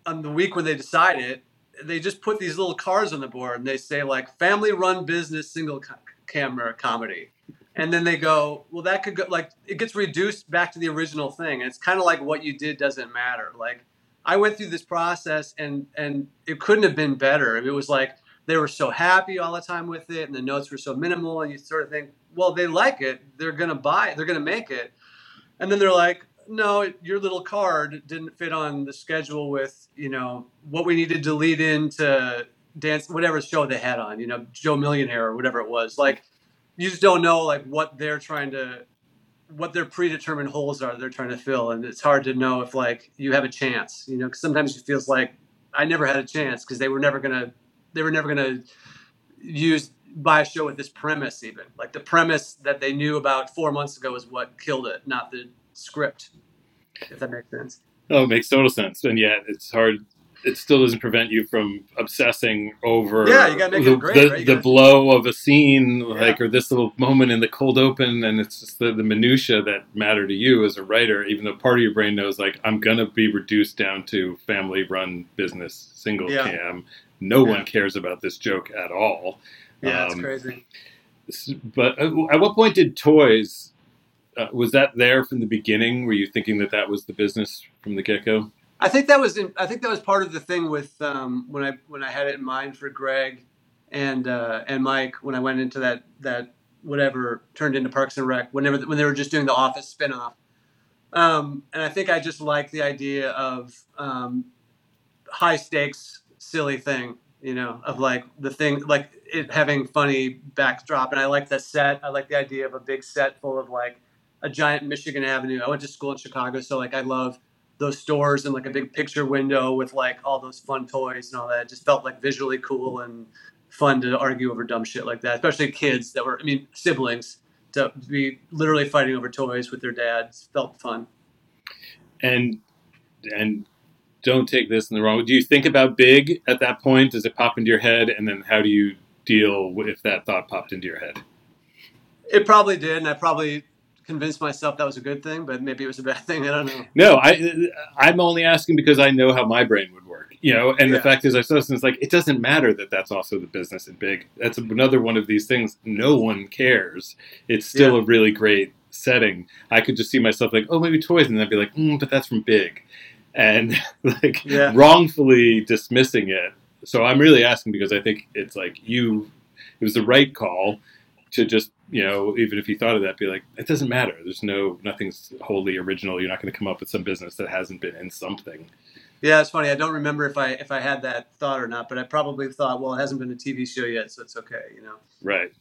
[SPEAKER 6] on the week when they decide it, they just put these little cards on the board and they say like family run business single camera comedy. And then they go, well, that could go like it gets reduced back to the original thing. And it's kind of like what you did doesn't matter. Like I went through this process and and it couldn't have been better. It was like they were so happy all the time with it and the notes were so minimal and you sort of think, well, they like it, they're gonna buy it, they're gonna make it. And then they're like, no, your little card didn't fit on the schedule with, you know, what we needed to lead into dance, whatever show they had on, you know, Joe Millionaire or whatever it was. Like, you just don't know, like, what they're trying to, what their predetermined holes are they're trying to fill. And it's hard to know if, like, you have a chance, you know, because sometimes it feels like I never had a chance because they were never going to, they were never going to use, buy a show with this premise, even. Like, the premise that they knew about four months ago is what killed it, not the, script, if that makes sense.
[SPEAKER 1] Oh, it makes total sense. And yet it's hard. it still doesn't prevent you from obsessing over
[SPEAKER 6] Yeah, you gotta make it
[SPEAKER 1] the,
[SPEAKER 6] great,
[SPEAKER 1] the,
[SPEAKER 6] right?
[SPEAKER 1] The blow of a scene, like or this little moment in the cold open, and it's just the, the minutia that matter to you as a writer. Even though part of your brain knows, like, I'm gonna be reduced down to family-run business, single
[SPEAKER 6] Yeah.
[SPEAKER 1] cam. No
[SPEAKER 6] Yeah.
[SPEAKER 1] one cares about this joke at all.
[SPEAKER 6] Yeah, it's
[SPEAKER 1] Um,
[SPEAKER 6] crazy.
[SPEAKER 1] But uh, at what point did toys? Uh, was that there from the beginning? Were you thinking that that was the business from the get go?
[SPEAKER 6] I think that was in, I think that was part of the thing with um, when I when I had it in mind for Greg and uh, and Mike when I went into that that whatever turned into Parks and Rec whenever when they were just doing the Office spinoff. Um, and I think I just like the idea of um, high stakes silly thing, you know, of like the thing like it having funny backdrop. And I like the set. I like the idea of a big set full of like a giant Michigan Avenue. I went to school in Chicago, so like I love those stores and like a big picture window with like all those fun toys and all that. It just felt like visually cool and fun to argue over dumb shit like that, especially kids that were, I mean, siblings to be literally fighting over toys with their dads felt fun.
[SPEAKER 1] And and don't take this in the wrong. Do you think about big at that point? Does it pop into your head? And then how do you deal if that thought popped into your head?
[SPEAKER 6] It probably did, and I probably convinced myself that was a good thing, but maybe it was a bad thing. I don't know.
[SPEAKER 1] No, I I'm only asking because I know how my brain would work. You know, and the fact is, I saw this and it's like it doesn't matter that that's also the business in big. That's another one of these things. No one cares. It's still
[SPEAKER 6] Yeah.
[SPEAKER 1] a really great setting. I could just see myself like, oh, maybe toys, and I'd be like, mm, but that's from big, and like
[SPEAKER 6] Yeah.
[SPEAKER 1] wrongfully dismissing it. So I'm really asking because I think it's like you, it was the right call to just you know even if you thought of that be like it doesn't matter there's no nothing's wholly original you're not going to come up with some business that hasn't been in something
[SPEAKER 6] Yeah, it's funny. I don't remember if I if I had that thought or not, but I probably thought, well, it hasn't been a TV show yet, so it's okay, you know.
[SPEAKER 1] right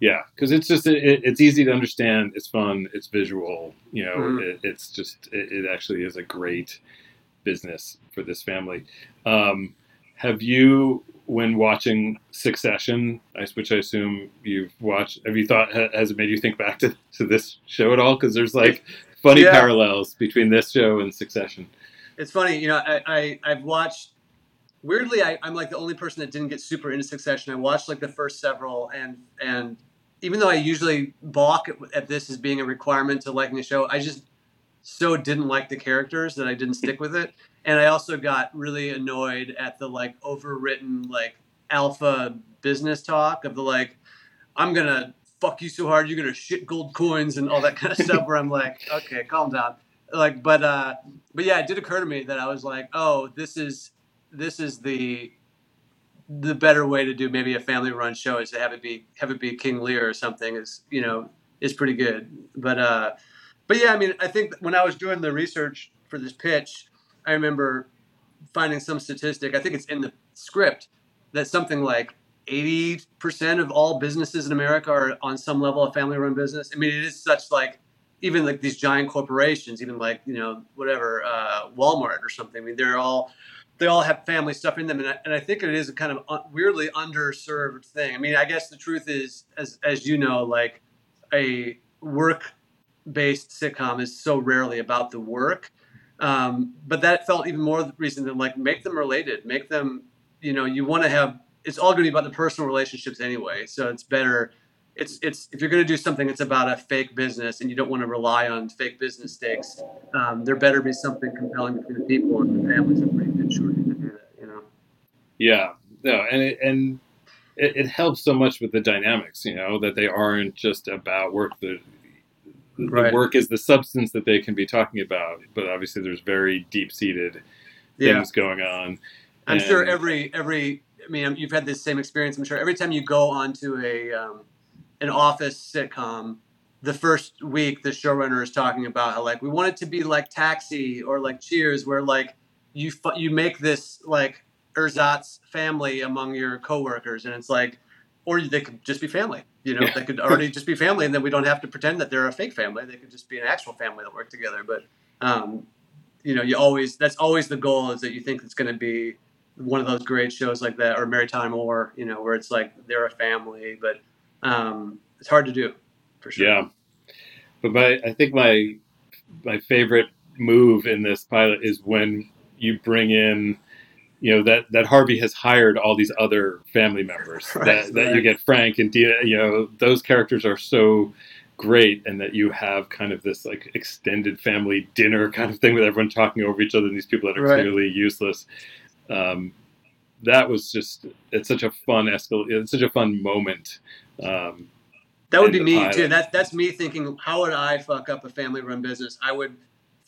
[SPEAKER 1] yeah because it's just it, it's easy to understand it's fun it's visual you know
[SPEAKER 6] Mhm.
[SPEAKER 1] it, it's just it, it actually is a great business for this family um, have you when watching succession which i assume you've watched have you thought has it made you think back to, to this show at all because there's like funny
[SPEAKER 6] Yeah.
[SPEAKER 1] parallels between this show and succession
[SPEAKER 6] It's funny, you know. I, I I've watched. Weirdly, I, I'm like the only person that didn't get super into Succession. I watched like the first several, and and even though I usually balk at, at this as being a requirement to liking a show, I just so didn't like the characters that I didn't stick with it. And I also got really annoyed at the like overwritten like alpha business talk of the like, I'm gonna fuck you so hard you're gonna shit gold coins and all that kind of stuff. Where I'm like, okay, calm down. Like, but uh, but yeah, it did occur to me that I was like, oh, this is this is the the better way to do maybe a family run show is to have it be have it be King Lear or something is you know is pretty good. But uh, but yeah, I mean, I think when I was doing the research for this pitch, I remember finding some statistic. I think it's in the script that something like. 80% of all businesses in America are on some level a family run business. I mean, it is such like even like these giant corporations, even like you know whatever uh, Walmart or something. I mean, they're all they all have family stuff in them, and I, and I think it is a kind of un- weirdly underserved thing. I mean, I guess the truth is, as as you know, like a work based sitcom is so rarely about the work, um, but that felt even more reason to like make them related, make them you know you want to have. It's all going to be about the personal relationships anyway, so it's better it's it's if you're going to do something it's about a fake business and you don't want to rely on fake business stakes um, there better be something compelling between the people and the families i'm pretty good sure can do that you know
[SPEAKER 1] Yeah, no, and it, and it, it helps so much with the dynamics, you know, that they aren't just about work. The, the work is the substance that they can be talking about, but obviously there's very deep seated
[SPEAKER 6] yeah.
[SPEAKER 1] things going on.
[SPEAKER 6] i'm sure every every i mean you've had this same experience i'm sure. Every time you go onto a um, an office sitcom the first week the showrunner is talking about how like we want it to be like taxi or like cheers where like you fu- you make this like ersatz family among your coworkers and it's like or they could just be family you know
[SPEAKER 1] Yeah.
[SPEAKER 6] they could already just be family and then we don't have to pretend that they're a fake family. They could just be an actual family that work together. But um, you know you always that's always the goal is that you think it's going to be one of those great shows like that or Mary Tyler Moore you know where it's like they're a family. But um, it's hard to do for sure.
[SPEAKER 1] Yeah, but my I think my my favorite move in this pilot is when you bring in you know that that Harvey has hired all these other family members
[SPEAKER 6] Right,
[SPEAKER 1] that, that you get Frank and Dina, you know those characters are so great and that you have kind of this like extended family dinner kind of thing with everyone talking over each other and these people that are
[SPEAKER 6] Right.
[SPEAKER 1] clearly useless um, that was just it's such a fun escal it's such a fun moment um,
[SPEAKER 6] That would be me
[SPEAKER 1] pilot.
[SPEAKER 6] too. That that's me thinking, how would I fuck up a family run business? I would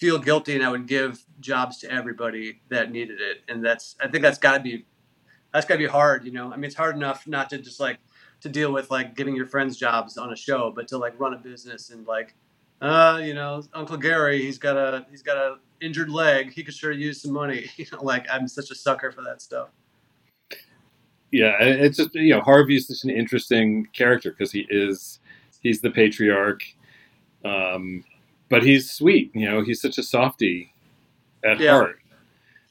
[SPEAKER 6] feel guilty and I would give jobs to everybody that needed it. And that's I think that's gotta be that's gotta be hard, you know. I mean it's hard enough not to just like to deal with like giving your friends jobs on a show, but to like run a business and like uh, you know, Uncle Gary, he's got a he's got a injured leg. He could sure use some money. You know, like I'm such a sucker for that stuff.
[SPEAKER 1] yeah, it's just you know Harvey is such an interesting character because he is he's the patriarch, um, but he's sweet. You know, he's such a softie at
[SPEAKER 6] Yeah.
[SPEAKER 1] heart.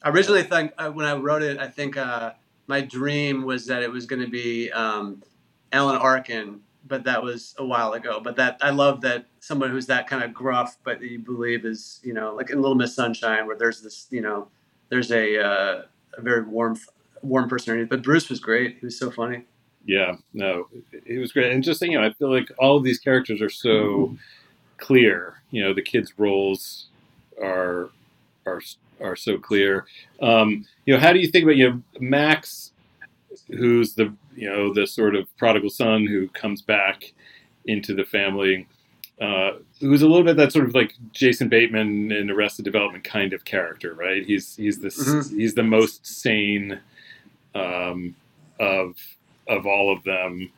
[SPEAKER 6] I originally think uh, when I wrote it, I think uh, my dream was that it was going to be um, Alan Arkin, but that was a while ago. But that I love that someone who's that kind of gruff, but you believe is you know like in Little Miss Sunshine, where there's this you know there's a uh, a very warm warm personality. But Bruce was great. He was so funny.
[SPEAKER 1] Yeah, no, it was great, and just you know, I feel like all of these characters are so clear. You know, the kids' roles are are are so clear. Um, you know, how do you think about you know Max, who's the you know the sort of prodigal son who comes back into the family, uh, who's a little bit that sort of like Jason Bateman in Arrested Development kind of character, right? He's he's this
[SPEAKER 6] Mhm.
[SPEAKER 1] he's the most sane um, of of all of them.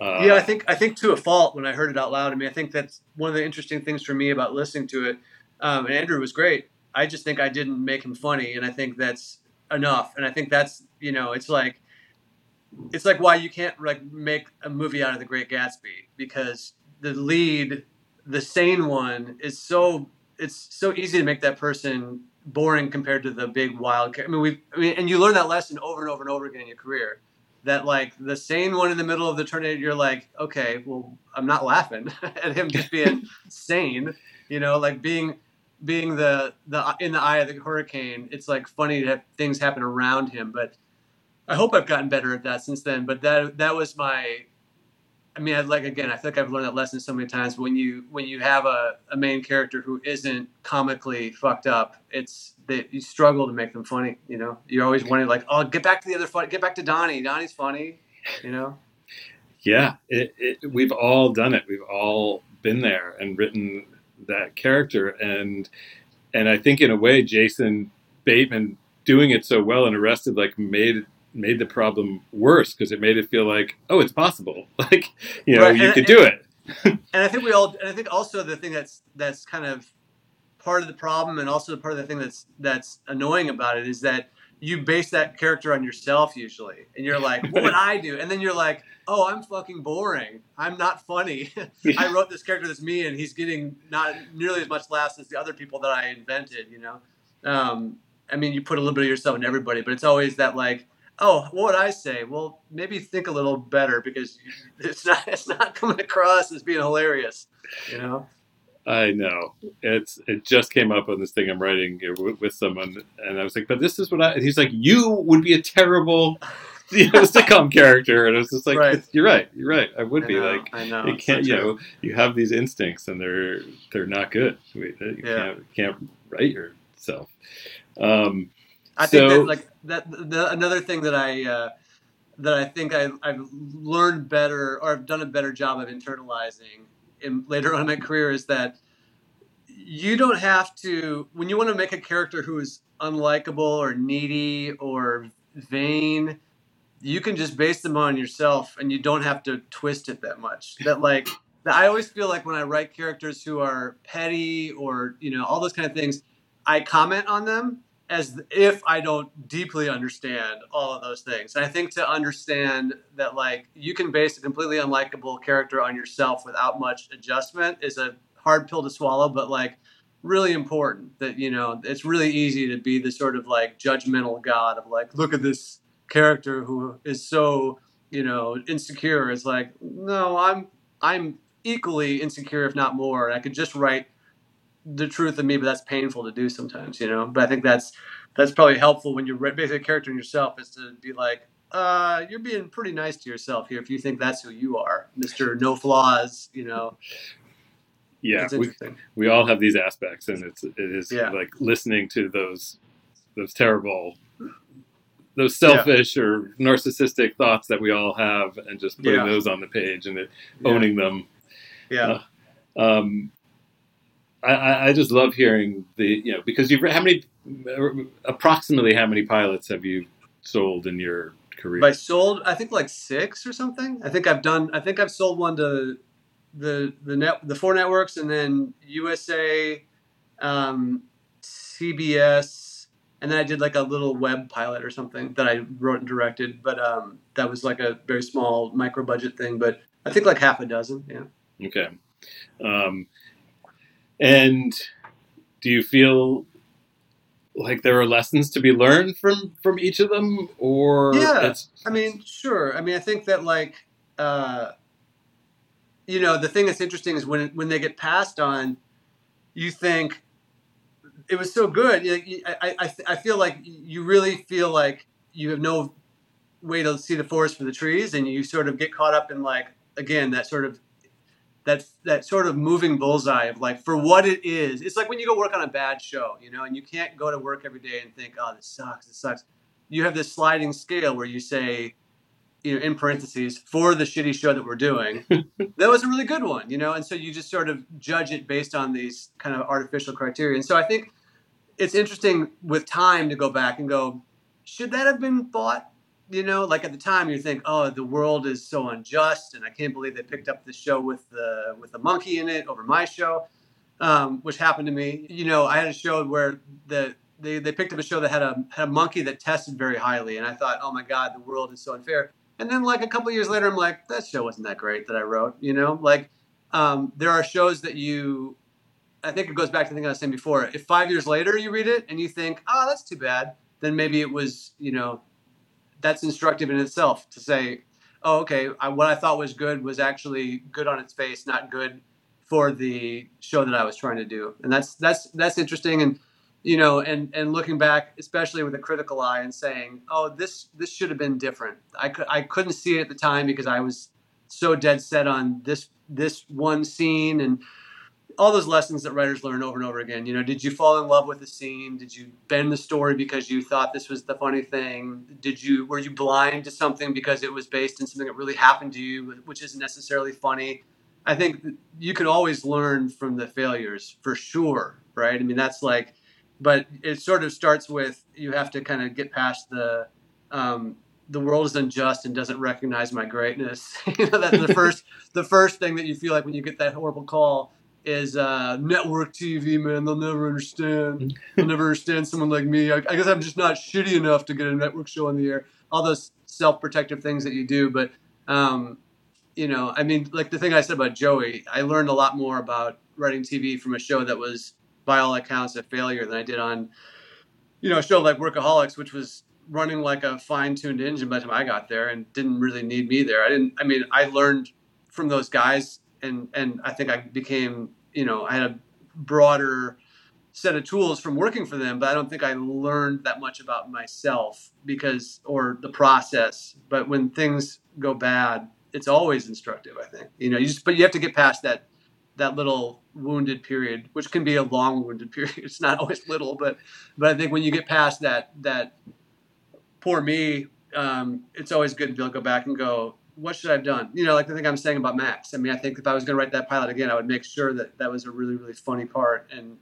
[SPEAKER 1] Uh,
[SPEAKER 6] yeah, I think I think to a fault when I heard it out loud. I mean, I think that's one of the interesting things for me about listening to it. Um, and Andrew was great. I just think I didn't make him funny, and I think that's enough. And I think that's you know, it's like it's like why you can't like make a movie out of The Great Gatsby because the lead, the sane one, is so it's so easy to make that person boring compared to the big wild. I mean, we I mean, and you learn that lesson over and over and over again in your career that like the sane one in the middle of the tornado, you're like, okay, well, I'm not laughing at him just being sane, you know, like being being the the in the eye of the hurricane. It's like funny to have things happen around him, but I hope I've gotten better at that since then. But that that was my. I mean, I, like again, I think I've learned that lesson so many times. When you when you have a, a main character who isn't comically fucked up, it's that you struggle to make them funny. You know, you're always wanting like, oh, get back to the other fun, get back to Donnie. Donnie's funny. You know.
[SPEAKER 1] Yeah, it, it, we've all done it. We've all been there and written that character, and and I think in a way, Jason Bateman doing it so well and Arrested like made made the problem worse because it made it feel like oh, it's possible. Like you know,
[SPEAKER 6] Right,
[SPEAKER 1] you
[SPEAKER 6] and-
[SPEAKER 1] could do it.
[SPEAKER 6] and I think we all, and I think also the thing that's that's kind of part of the problem, and also part of the thing that's that's annoying about it is that you base that character on yourself usually, and you're like, what would I do? And then you're like, oh, I'm fucking boring. I'm not funny. I wrote this character that's me, and he's getting not nearly as much laughs as the other people that I invented. You know, um, I mean, you put a little bit of yourself in everybody, but it's always that like. Oh, what would I say? Well, maybe think a little better because it's not it's not coming across as being hilarious, you know.
[SPEAKER 1] I know it's it just came up on this thing I'm writing with, with someone, and I was like, but this is what I. And he's like, you would be a terrible. You know, sitcom character, and I was just like,
[SPEAKER 6] Right.
[SPEAKER 1] "You're right, you're right." I would
[SPEAKER 6] I
[SPEAKER 1] be
[SPEAKER 6] know,
[SPEAKER 1] like,
[SPEAKER 6] I know.
[SPEAKER 1] you can't you know you have these instincts and they're they're not good you
[SPEAKER 6] Yeah.
[SPEAKER 1] can't can't write yourself um
[SPEAKER 6] I think
[SPEAKER 1] so-
[SPEAKER 6] that like that. The, another thing that I uh, that I think I, I've learned better or I've done a better job of internalizing in later on in my career is that you don't have to when you want to make a character who is unlikable or needy or vain you can just base them on yourself and you don't have to twist it that much. That like i always feel like when i write characters who are petty or you know all those kind of things i comment on them as if i don't deeply understand all of those things. And i think to understand that like you can base a completely unlikable character on yourself without much adjustment is a hard pill to swallow but like really important that you know it's really easy to be the sort of like judgmental god of like look at this character who is so you know insecure. It's like no i'm i'm equally insecure if not more. And i could just write the truth of me, but that's painful to do sometimes, you know. But I think that's that's probably helpful when you're basically a character in yourself is to be like, uh, you're being pretty nice to yourself here if you think that's who you are, Mister No Flaws, you know.
[SPEAKER 1] Yeah, we, we all have these aspects, and it's it is
[SPEAKER 6] Yeah.
[SPEAKER 1] like listening to those those terrible, those selfish or narcissistic thoughts that we all have, and just putting
[SPEAKER 6] Yeah.
[SPEAKER 1] those on the page and it,
[SPEAKER 6] Yeah.
[SPEAKER 1] owning them.
[SPEAKER 6] Yeah.
[SPEAKER 1] Um, I, I just love hearing the you know because you've how many approximately how many pilots have you sold in your career?
[SPEAKER 6] I sold, I think like six or something. I think I've done. I think I've sold one to the the net the four networks, and then USA, um, CBS, and then I did like a little web pilot or something that I wrote and directed. But um, that was like a very small micro budget thing. But I think like half a dozen. Yeah.
[SPEAKER 1] Okay. Um, and do you feel like there are lessons to be learned from from each of them, or
[SPEAKER 6] Yeah. I mean, sure. I mean, I think that like, uh, you know, the thing that's interesting is when when they get passed on, you think it was so good. I, I I feel like you really feel like you have no way to see the forest for the trees, and you sort of get caught up in like again that sort of that that sort of moving bullseye of like for what it is. It's like when you go work on a bad show, you know, and you can't go to work every day and think, oh, this sucks, this sucks. You have this sliding scale where you say, you know, in parentheses, for the shitty show that we're doing, that was a really good one, you know, and so you just sort of judge it based on these kind of artificial criteria. And so I think it's interesting with time to go back and go, should that have been bought? You know, like at the time you think, oh, the world is so unjust, and I can't believe they picked up the show with the with the monkey in it over my show, um, which happened to me. You know, I had a show where the they, they picked up a show that had a had a monkey that tested very highly, and I thought, oh my god, the world is so unfair. And then like a couple years later, I'm like, that show wasn't that great that I wrote. You know, like um, there are shows that you I think it goes back to the thing I was saying before. If five years later you read it and you think, oh, that's too bad, then maybe it was, you know, that's instructive in itself to say, oh, okay, I, what I thought was good was actually good on its face, not good for the show that I was trying to do. And that's that's that's interesting. And you know, and and looking back, especially with a critical eye, and saying, oh, this this should have been different. I could I couldn't see it at the time because I was so dead set on this this one scene and all those lessons that writers learn over and over again. You know, did you fall in love with the scene? Did you bend the story because you thought this was the funny thing? Did you were you blind to something because it was based in something that really happened to you, which isn't necessarily funny? I think you can always learn from the failures for sure, right? I mean, that's like, but it sort of starts with you have to kind of get past the um, the world is unjust and doesn't recognize my greatness. you know, that's the first the first thing that you feel like when you get that horrible call is uh, network TV, man. They'll never understand. They'll never understand someone like me. I, I guess I'm just not shitty enough to get a network show on the air. All those self-protective things that you do, but um, you know, I mean, like the thing I said about Joey, I learned a lot more about writing TV from a show that was, by all accounts, a failure than I did on, you know, a show like Workaholics, which was running like a fine-tuned engine by the time I got there and didn't really need me there. I didn't. I mean, I learned from those guys, and and I think I became, you know, I had a broader set of tools from working for them, but I don't think I learned that much about myself because or the process. But when things go bad, it's always instructive. I think you know, you just but you have to get past that that little wounded period, which can be a long wounded period. It's not always little, but but I think when you get past that that poor me, um, it's always good to go back and go, what should I have done? You know, like the thing I'm saying about Max. I mean, I think if I was going to write that pilot again, I would make sure that that was a really, really funny part and,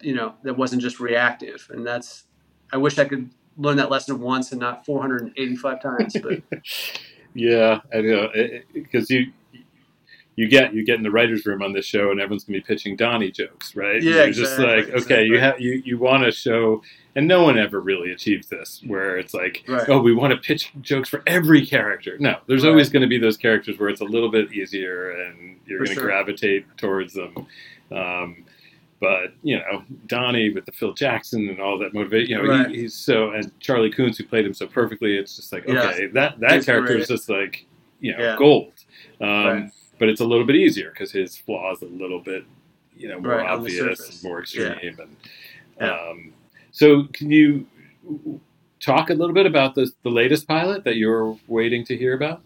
[SPEAKER 6] you know, that wasn't just reactive. And that's, I wish I could learn that lesson once and not 485 times. But
[SPEAKER 1] Yeah, I know because you you get you get in the writers' room on this show, and everyone's gonna be pitching Donnie jokes, right?
[SPEAKER 6] Yeah,
[SPEAKER 1] You're just like, okay, you have you you want to show, and no one ever really achieves this, where it's like,
[SPEAKER 6] Right.
[SPEAKER 1] oh, we want to pitch jokes for every character. No, there's
[SPEAKER 6] Right.
[SPEAKER 1] always going to be those characters where it's a little bit easier, and you're
[SPEAKER 6] For
[SPEAKER 1] going to
[SPEAKER 6] sure.
[SPEAKER 1] gravitate towards them. Um, but you know, Donnie with the Phil Jackson and all that motivation. you know,
[SPEAKER 6] Right.
[SPEAKER 1] he, he's so and Charlie Coons who played him so perfectly. It's just like, okay, that that
[SPEAKER 6] He's
[SPEAKER 1] character
[SPEAKER 6] great.
[SPEAKER 1] is just like, you know,
[SPEAKER 6] Yeah.
[SPEAKER 1] gold. Um,
[SPEAKER 6] Right.
[SPEAKER 1] But it's a little bit easier because his flaws a little bit you know more
[SPEAKER 6] Right,
[SPEAKER 1] obvious and more extreme
[SPEAKER 6] Yeah.
[SPEAKER 1] and
[SPEAKER 6] Yeah.
[SPEAKER 1] so can you um, so can you talk a little bit about the the latest pilot that you're waiting to hear about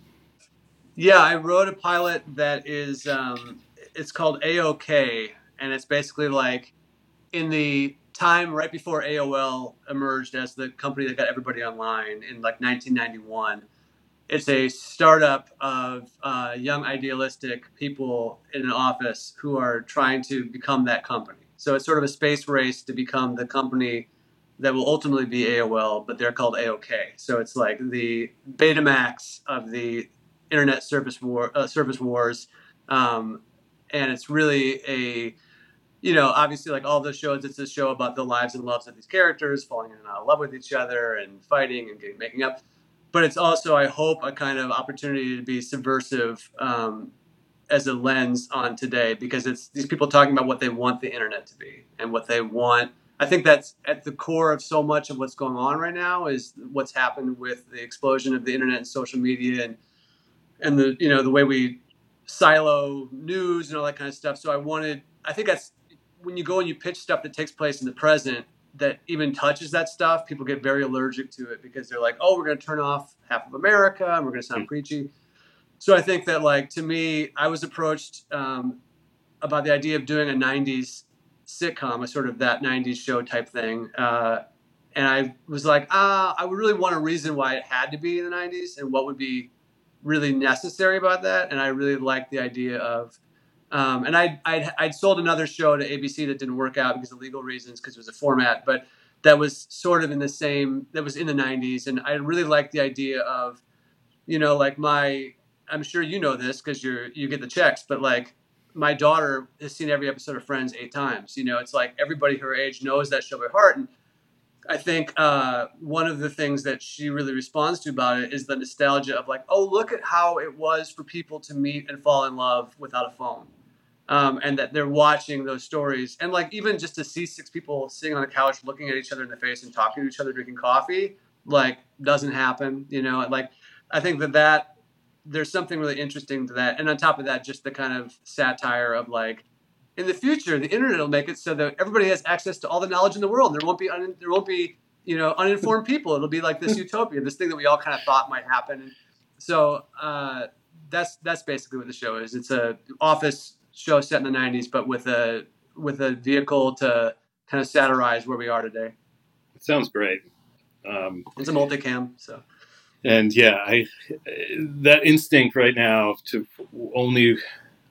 [SPEAKER 6] Yeah, I wrote a pilot that is um, it's called AOK, and it's basically like in the time right before AOL emerged as the company that got everybody online in like 1991. It's a startup of uh, young idealistic people in an office who are trying to become that company. So it's sort of a space race to become the company that will ultimately be AOL, but they're called AOK. So it's like the Betamax of the internet service war uh, service wars um, and it's really a you know obviously like all the shows it's a show about the lives and loves of these characters falling in and out of love with each other and fighting and getting, making up but it's also i hope a kind of opportunity to be subversive um, as a lens on today because it's these people talking about what they want the internet to be and what they want i think that's at the core of so much of what's going on right now is what's happened with the explosion of the internet and social media and and the you know the way we silo news and all that kind of stuff. So I wanted, I think that's when you go and you pitch stuff that takes place in the present that even touches that stuff, people get very allergic to it because they're like, oh, we're going to turn off half of America and we're going to sound preachy. So I think that like to me, I was approached um, about the idea of doing a '90s sitcom, a sort of that '90s show type thing. Uh, and I was like, ah, I would really want a reason why it had to be in the 90s and what would be really necessary about that. And I really liked the idea of, um, and I, I'd, I'd sold another show to ABC that didn't work out because of legal reasons, because it was a format, but that was sort of in the same, that was in the 90s. And I really liked the idea of, you know, like my, I'm sure you know this because you're, you get the checks, but like, my daughter has seen every episode of Friends eight times. You know, it's like everybody her age knows that show by heart. And I think uh, one of the things that she really responds to about it is the nostalgia of like, oh, look at how it was for people to meet and fall in love without a phone. Um, and that they're watching those stories. And like, even just to see six people sitting on a couch looking at each other in the face and talking to each other, drinking coffee, like, doesn't happen. You know, like, I think that that there's something really interesting to that. And on top of that, just the kind of satire of like, in the future, the internet will make it so that everybody has access to all the knowledge in the world. There won't be un- there won't be you know uninformed people. It'll be like this utopia, this thing that we all kind of thought might happen. And so uh, that's that's basically what the show is. It's a office show set in the '90s, but with a with a vehicle to kind of satirize where we are today.
[SPEAKER 1] it sounds great um,
[SPEAKER 6] It's a multicam, so
[SPEAKER 1] and yeah i that instinct right now to only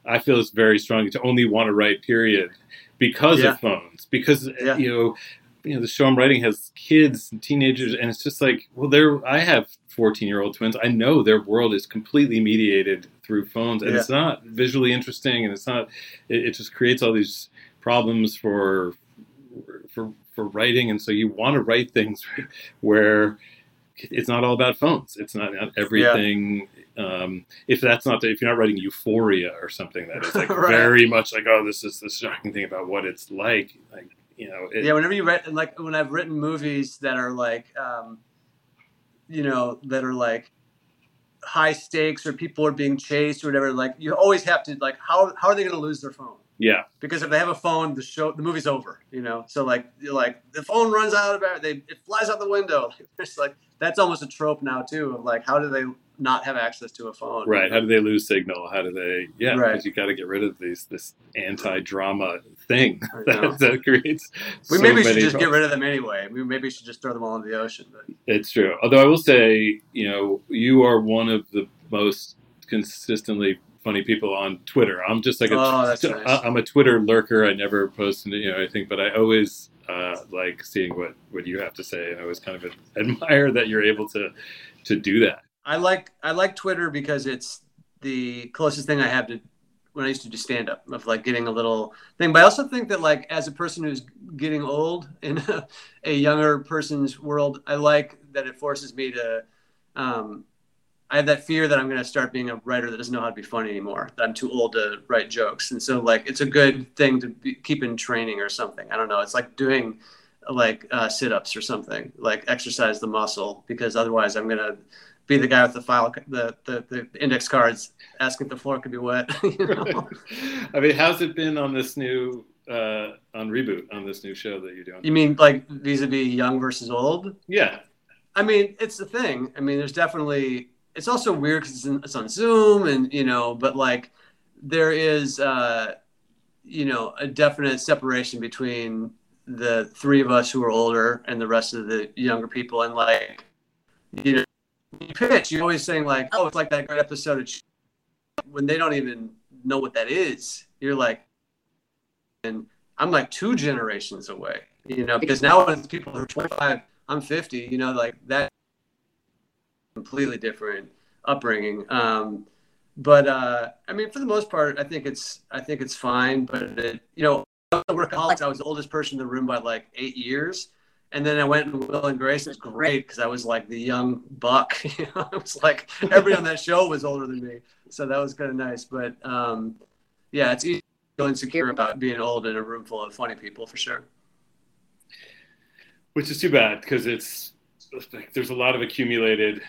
[SPEAKER 1] i feel it's very strong to only want to write period because
[SPEAKER 6] Yeah.
[SPEAKER 1] of phones because
[SPEAKER 6] Yeah.
[SPEAKER 1] you know you know the show i'm writing has kids and teenagers and it's just like well they're i have 14 year old twins i know their world is completely mediated through phones and
[SPEAKER 6] Yeah.
[SPEAKER 1] it's not visually interesting and it's not it, it just creates all these problems for for for writing and so you want to write things where it's not all about phones it's not, not everything um, if that's not the, if you're not writing euphoria or something that is like
[SPEAKER 6] Right.
[SPEAKER 1] very much like oh this is the shocking thing about what it's like like you know it,
[SPEAKER 6] yeah whenever you read like when i've written movies that are like um, you know that are like high stakes or people are being chased or whatever like you always have to like how, how are they going to lose their phone?
[SPEAKER 1] Yeah.
[SPEAKER 6] Because if they have a phone the show the movie's over you know? So like you're like the phone runs out of it they it flies out the window. It's like that's almost a trope now too of like how do they not have access to a phone
[SPEAKER 1] right how do they lose signal how do they yeah
[SPEAKER 6] Right.
[SPEAKER 1] because you got to get rid of these this anti-drama thing that, that creates
[SPEAKER 6] we
[SPEAKER 1] so
[SPEAKER 6] maybe should just get rid of them anyway we maybe should just throw them all into the ocean but
[SPEAKER 1] It's true. Although I will say, you know, you are one of the most consistently funny people on Twitter. I'm just like a,
[SPEAKER 6] Oh, that's nice.
[SPEAKER 1] I- I'm a Twitter lurker. I never post, you know, anything, but I always uh, like seeing what what you have to say, and I always kind of admire that you're able to to do that.
[SPEAKER 6] I like I like Twitter because it's the closest thing I have to when I used to do stand up of like getting a little thing. But I also think that like as a person who's getting old in a, a younger person's world, I like that it forces me to. Um, I have that fear that I'm going to start being a writer that doesn't know how to be funny anymore. That I'm too old to write jokes, and so like it's a good thing to be, keep in training or something. I don't know. It's like doing like uh, sit-ups or something, like exercise the muscle, because otherwise I'm gonna be the guy with the file, the the, the index cards, asking if the floor could be wet. you know?
[SPEAKER 1] I mean, how's it been on this new uh, on reboot on this new show that you're doing?
[SPEAKER 6] You mean like vis-a-vis young versus old?
[SPEAKER 1] Yeah,
[SPEAKER 6] I mean, it's the thing. I mean, there's definitely. It's also weird because it's, it's, on Zoom, and you know, but like, there is, uh, you know, a definite separation between the three of us who are older and the rest of the younger people, and like, you know, you pitch, you're always saying like, "Oh, it's like that great episode of," when they don't even know what that is. You're like, and I'm like two generations away, you know, because now when people are 25 I'm 50, you know, like that completely different upbringing. Um, but uh, I mean, for the most part, I think it's I think it's fine. But it, you know, workaholics, I was the oldest person in the room by like eight years, and then I went and Will and Grace. It was great because I was like the young buck. You know, it was like everybody on that show was older than me, so that was kind of nice. But um, yeah, it's easy to feel insecure about being old in a room full of funny people for sure
[SPEAKER 1] which is too bad because it's like there's a lot of accumulated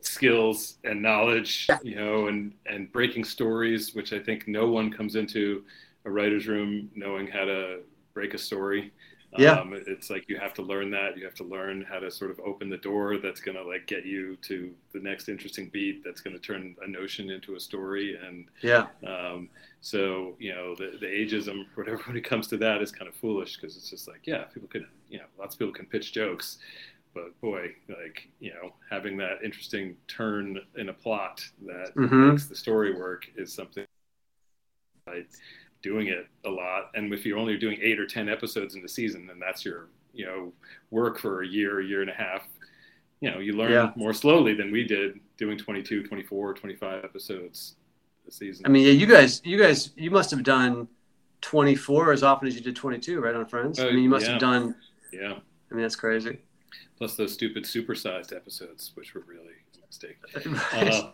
[SPEAKER 1] skills and knowledge, you know, and and breaking stories, which I think no one comes into a writer's room knowing how to break a story.
[SPEAKER 6] Yeah.
[SPEAKER 1] Um, it's like you have to learn that. You have to learn how to sort of open the door that's going to like get you to the next interesting beat that's going to turn a notion into a story. And
[SPEAKER 6] yeah.
[SPEAKER 1] Um, so, you know, the, the ageism, whatever, when it comes to that is kind of foolish because it's just like, yeah, people could, you know, lots of people can pitch jokes. But boy, like, you know, having that interesting turn in a plot that
[SPEAKER 6] mm-hmm.
[SPEAKER 1] makes the story work is something I doing it a lot. And if you're only doing eight or 10 episodes in the season, then that's your, you know, work for a year, a year and a half. You know, you learn
[SPEAKER 6] yeah.
[SPEAKER 1] more slowly than we did doing 22, 24, 25 episodes a season.
[SPEAKER 6] I mean, yeah, you guys, you guys, you must have done 24 as often as you did 22, right on Friends?
[SPEAKER 1] Uh,
[SPEAKER 6] I mean, you must
[SPEAKER 1] yeah.
[SPEAKER 6] have done.
[SPEAKER 1] Yeah.
[SPEAKER 6] I mean, that's crazy.
[SPEAKER 1] Plus those stupid supersized episodes, which were really a mistake.
[SPEAKER 6] right.
[SPEAKER 1] Uh,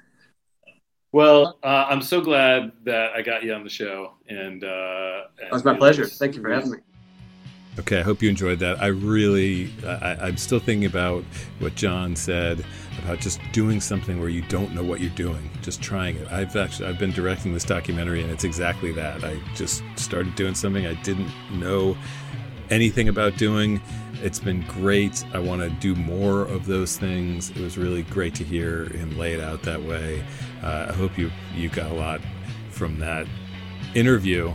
[SPEAKER 1] well, uh, I'm so glad that I got you on the show, and, uh, and
[SPEAKER 6] it was my pleasure. Thank you for having me.
[SPEAKER 1] Okay, I hope you enjoyed that. I really, I, am still thinking about what John said about just doing something where you don't know what you're doing, just trying it. I've actually, I've been directing this documentary, and it's exactly that. I just started doing something I didn't know anything about doing. It's been great. I want to do more of those things. It was really great to hear him lay it out that way. Uh, I hope you you got a lot from that interview.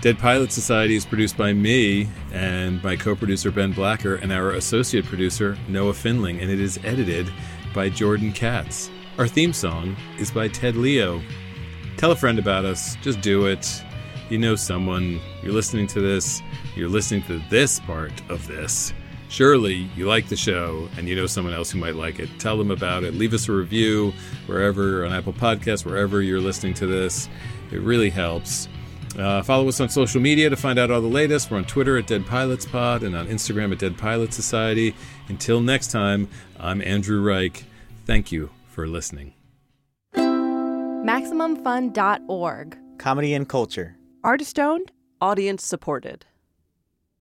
[SPEAKER 1] Dead Pilots Society is produced by me and my co-producer Ben Blacker and our associate producer Noah Finling, and it is edited by Jordan Katz. Our theme song is by Ted Leo. Tell a friend about us. Just do it. You know someone. You're listening to this. You're listening to this part of this. Surely you like the show and you know someone else who might like it. Tell them about it. Leave us a review wherever on Apple Podcasts, wherever you're listening to this. It really helps. Uh, follow us on social media to find out all the latest. We're on Twitter at Dead Pilots Pod and on Instagram at Dead Pilots Society. Until next time, I'm Andrew Reich. Thank you for listening.
[SPEAKER 9] MaximumFun.org.
[SPEAKER 10] Comedy and culture.
[SPEAKER 9] Artist owned, audience supported.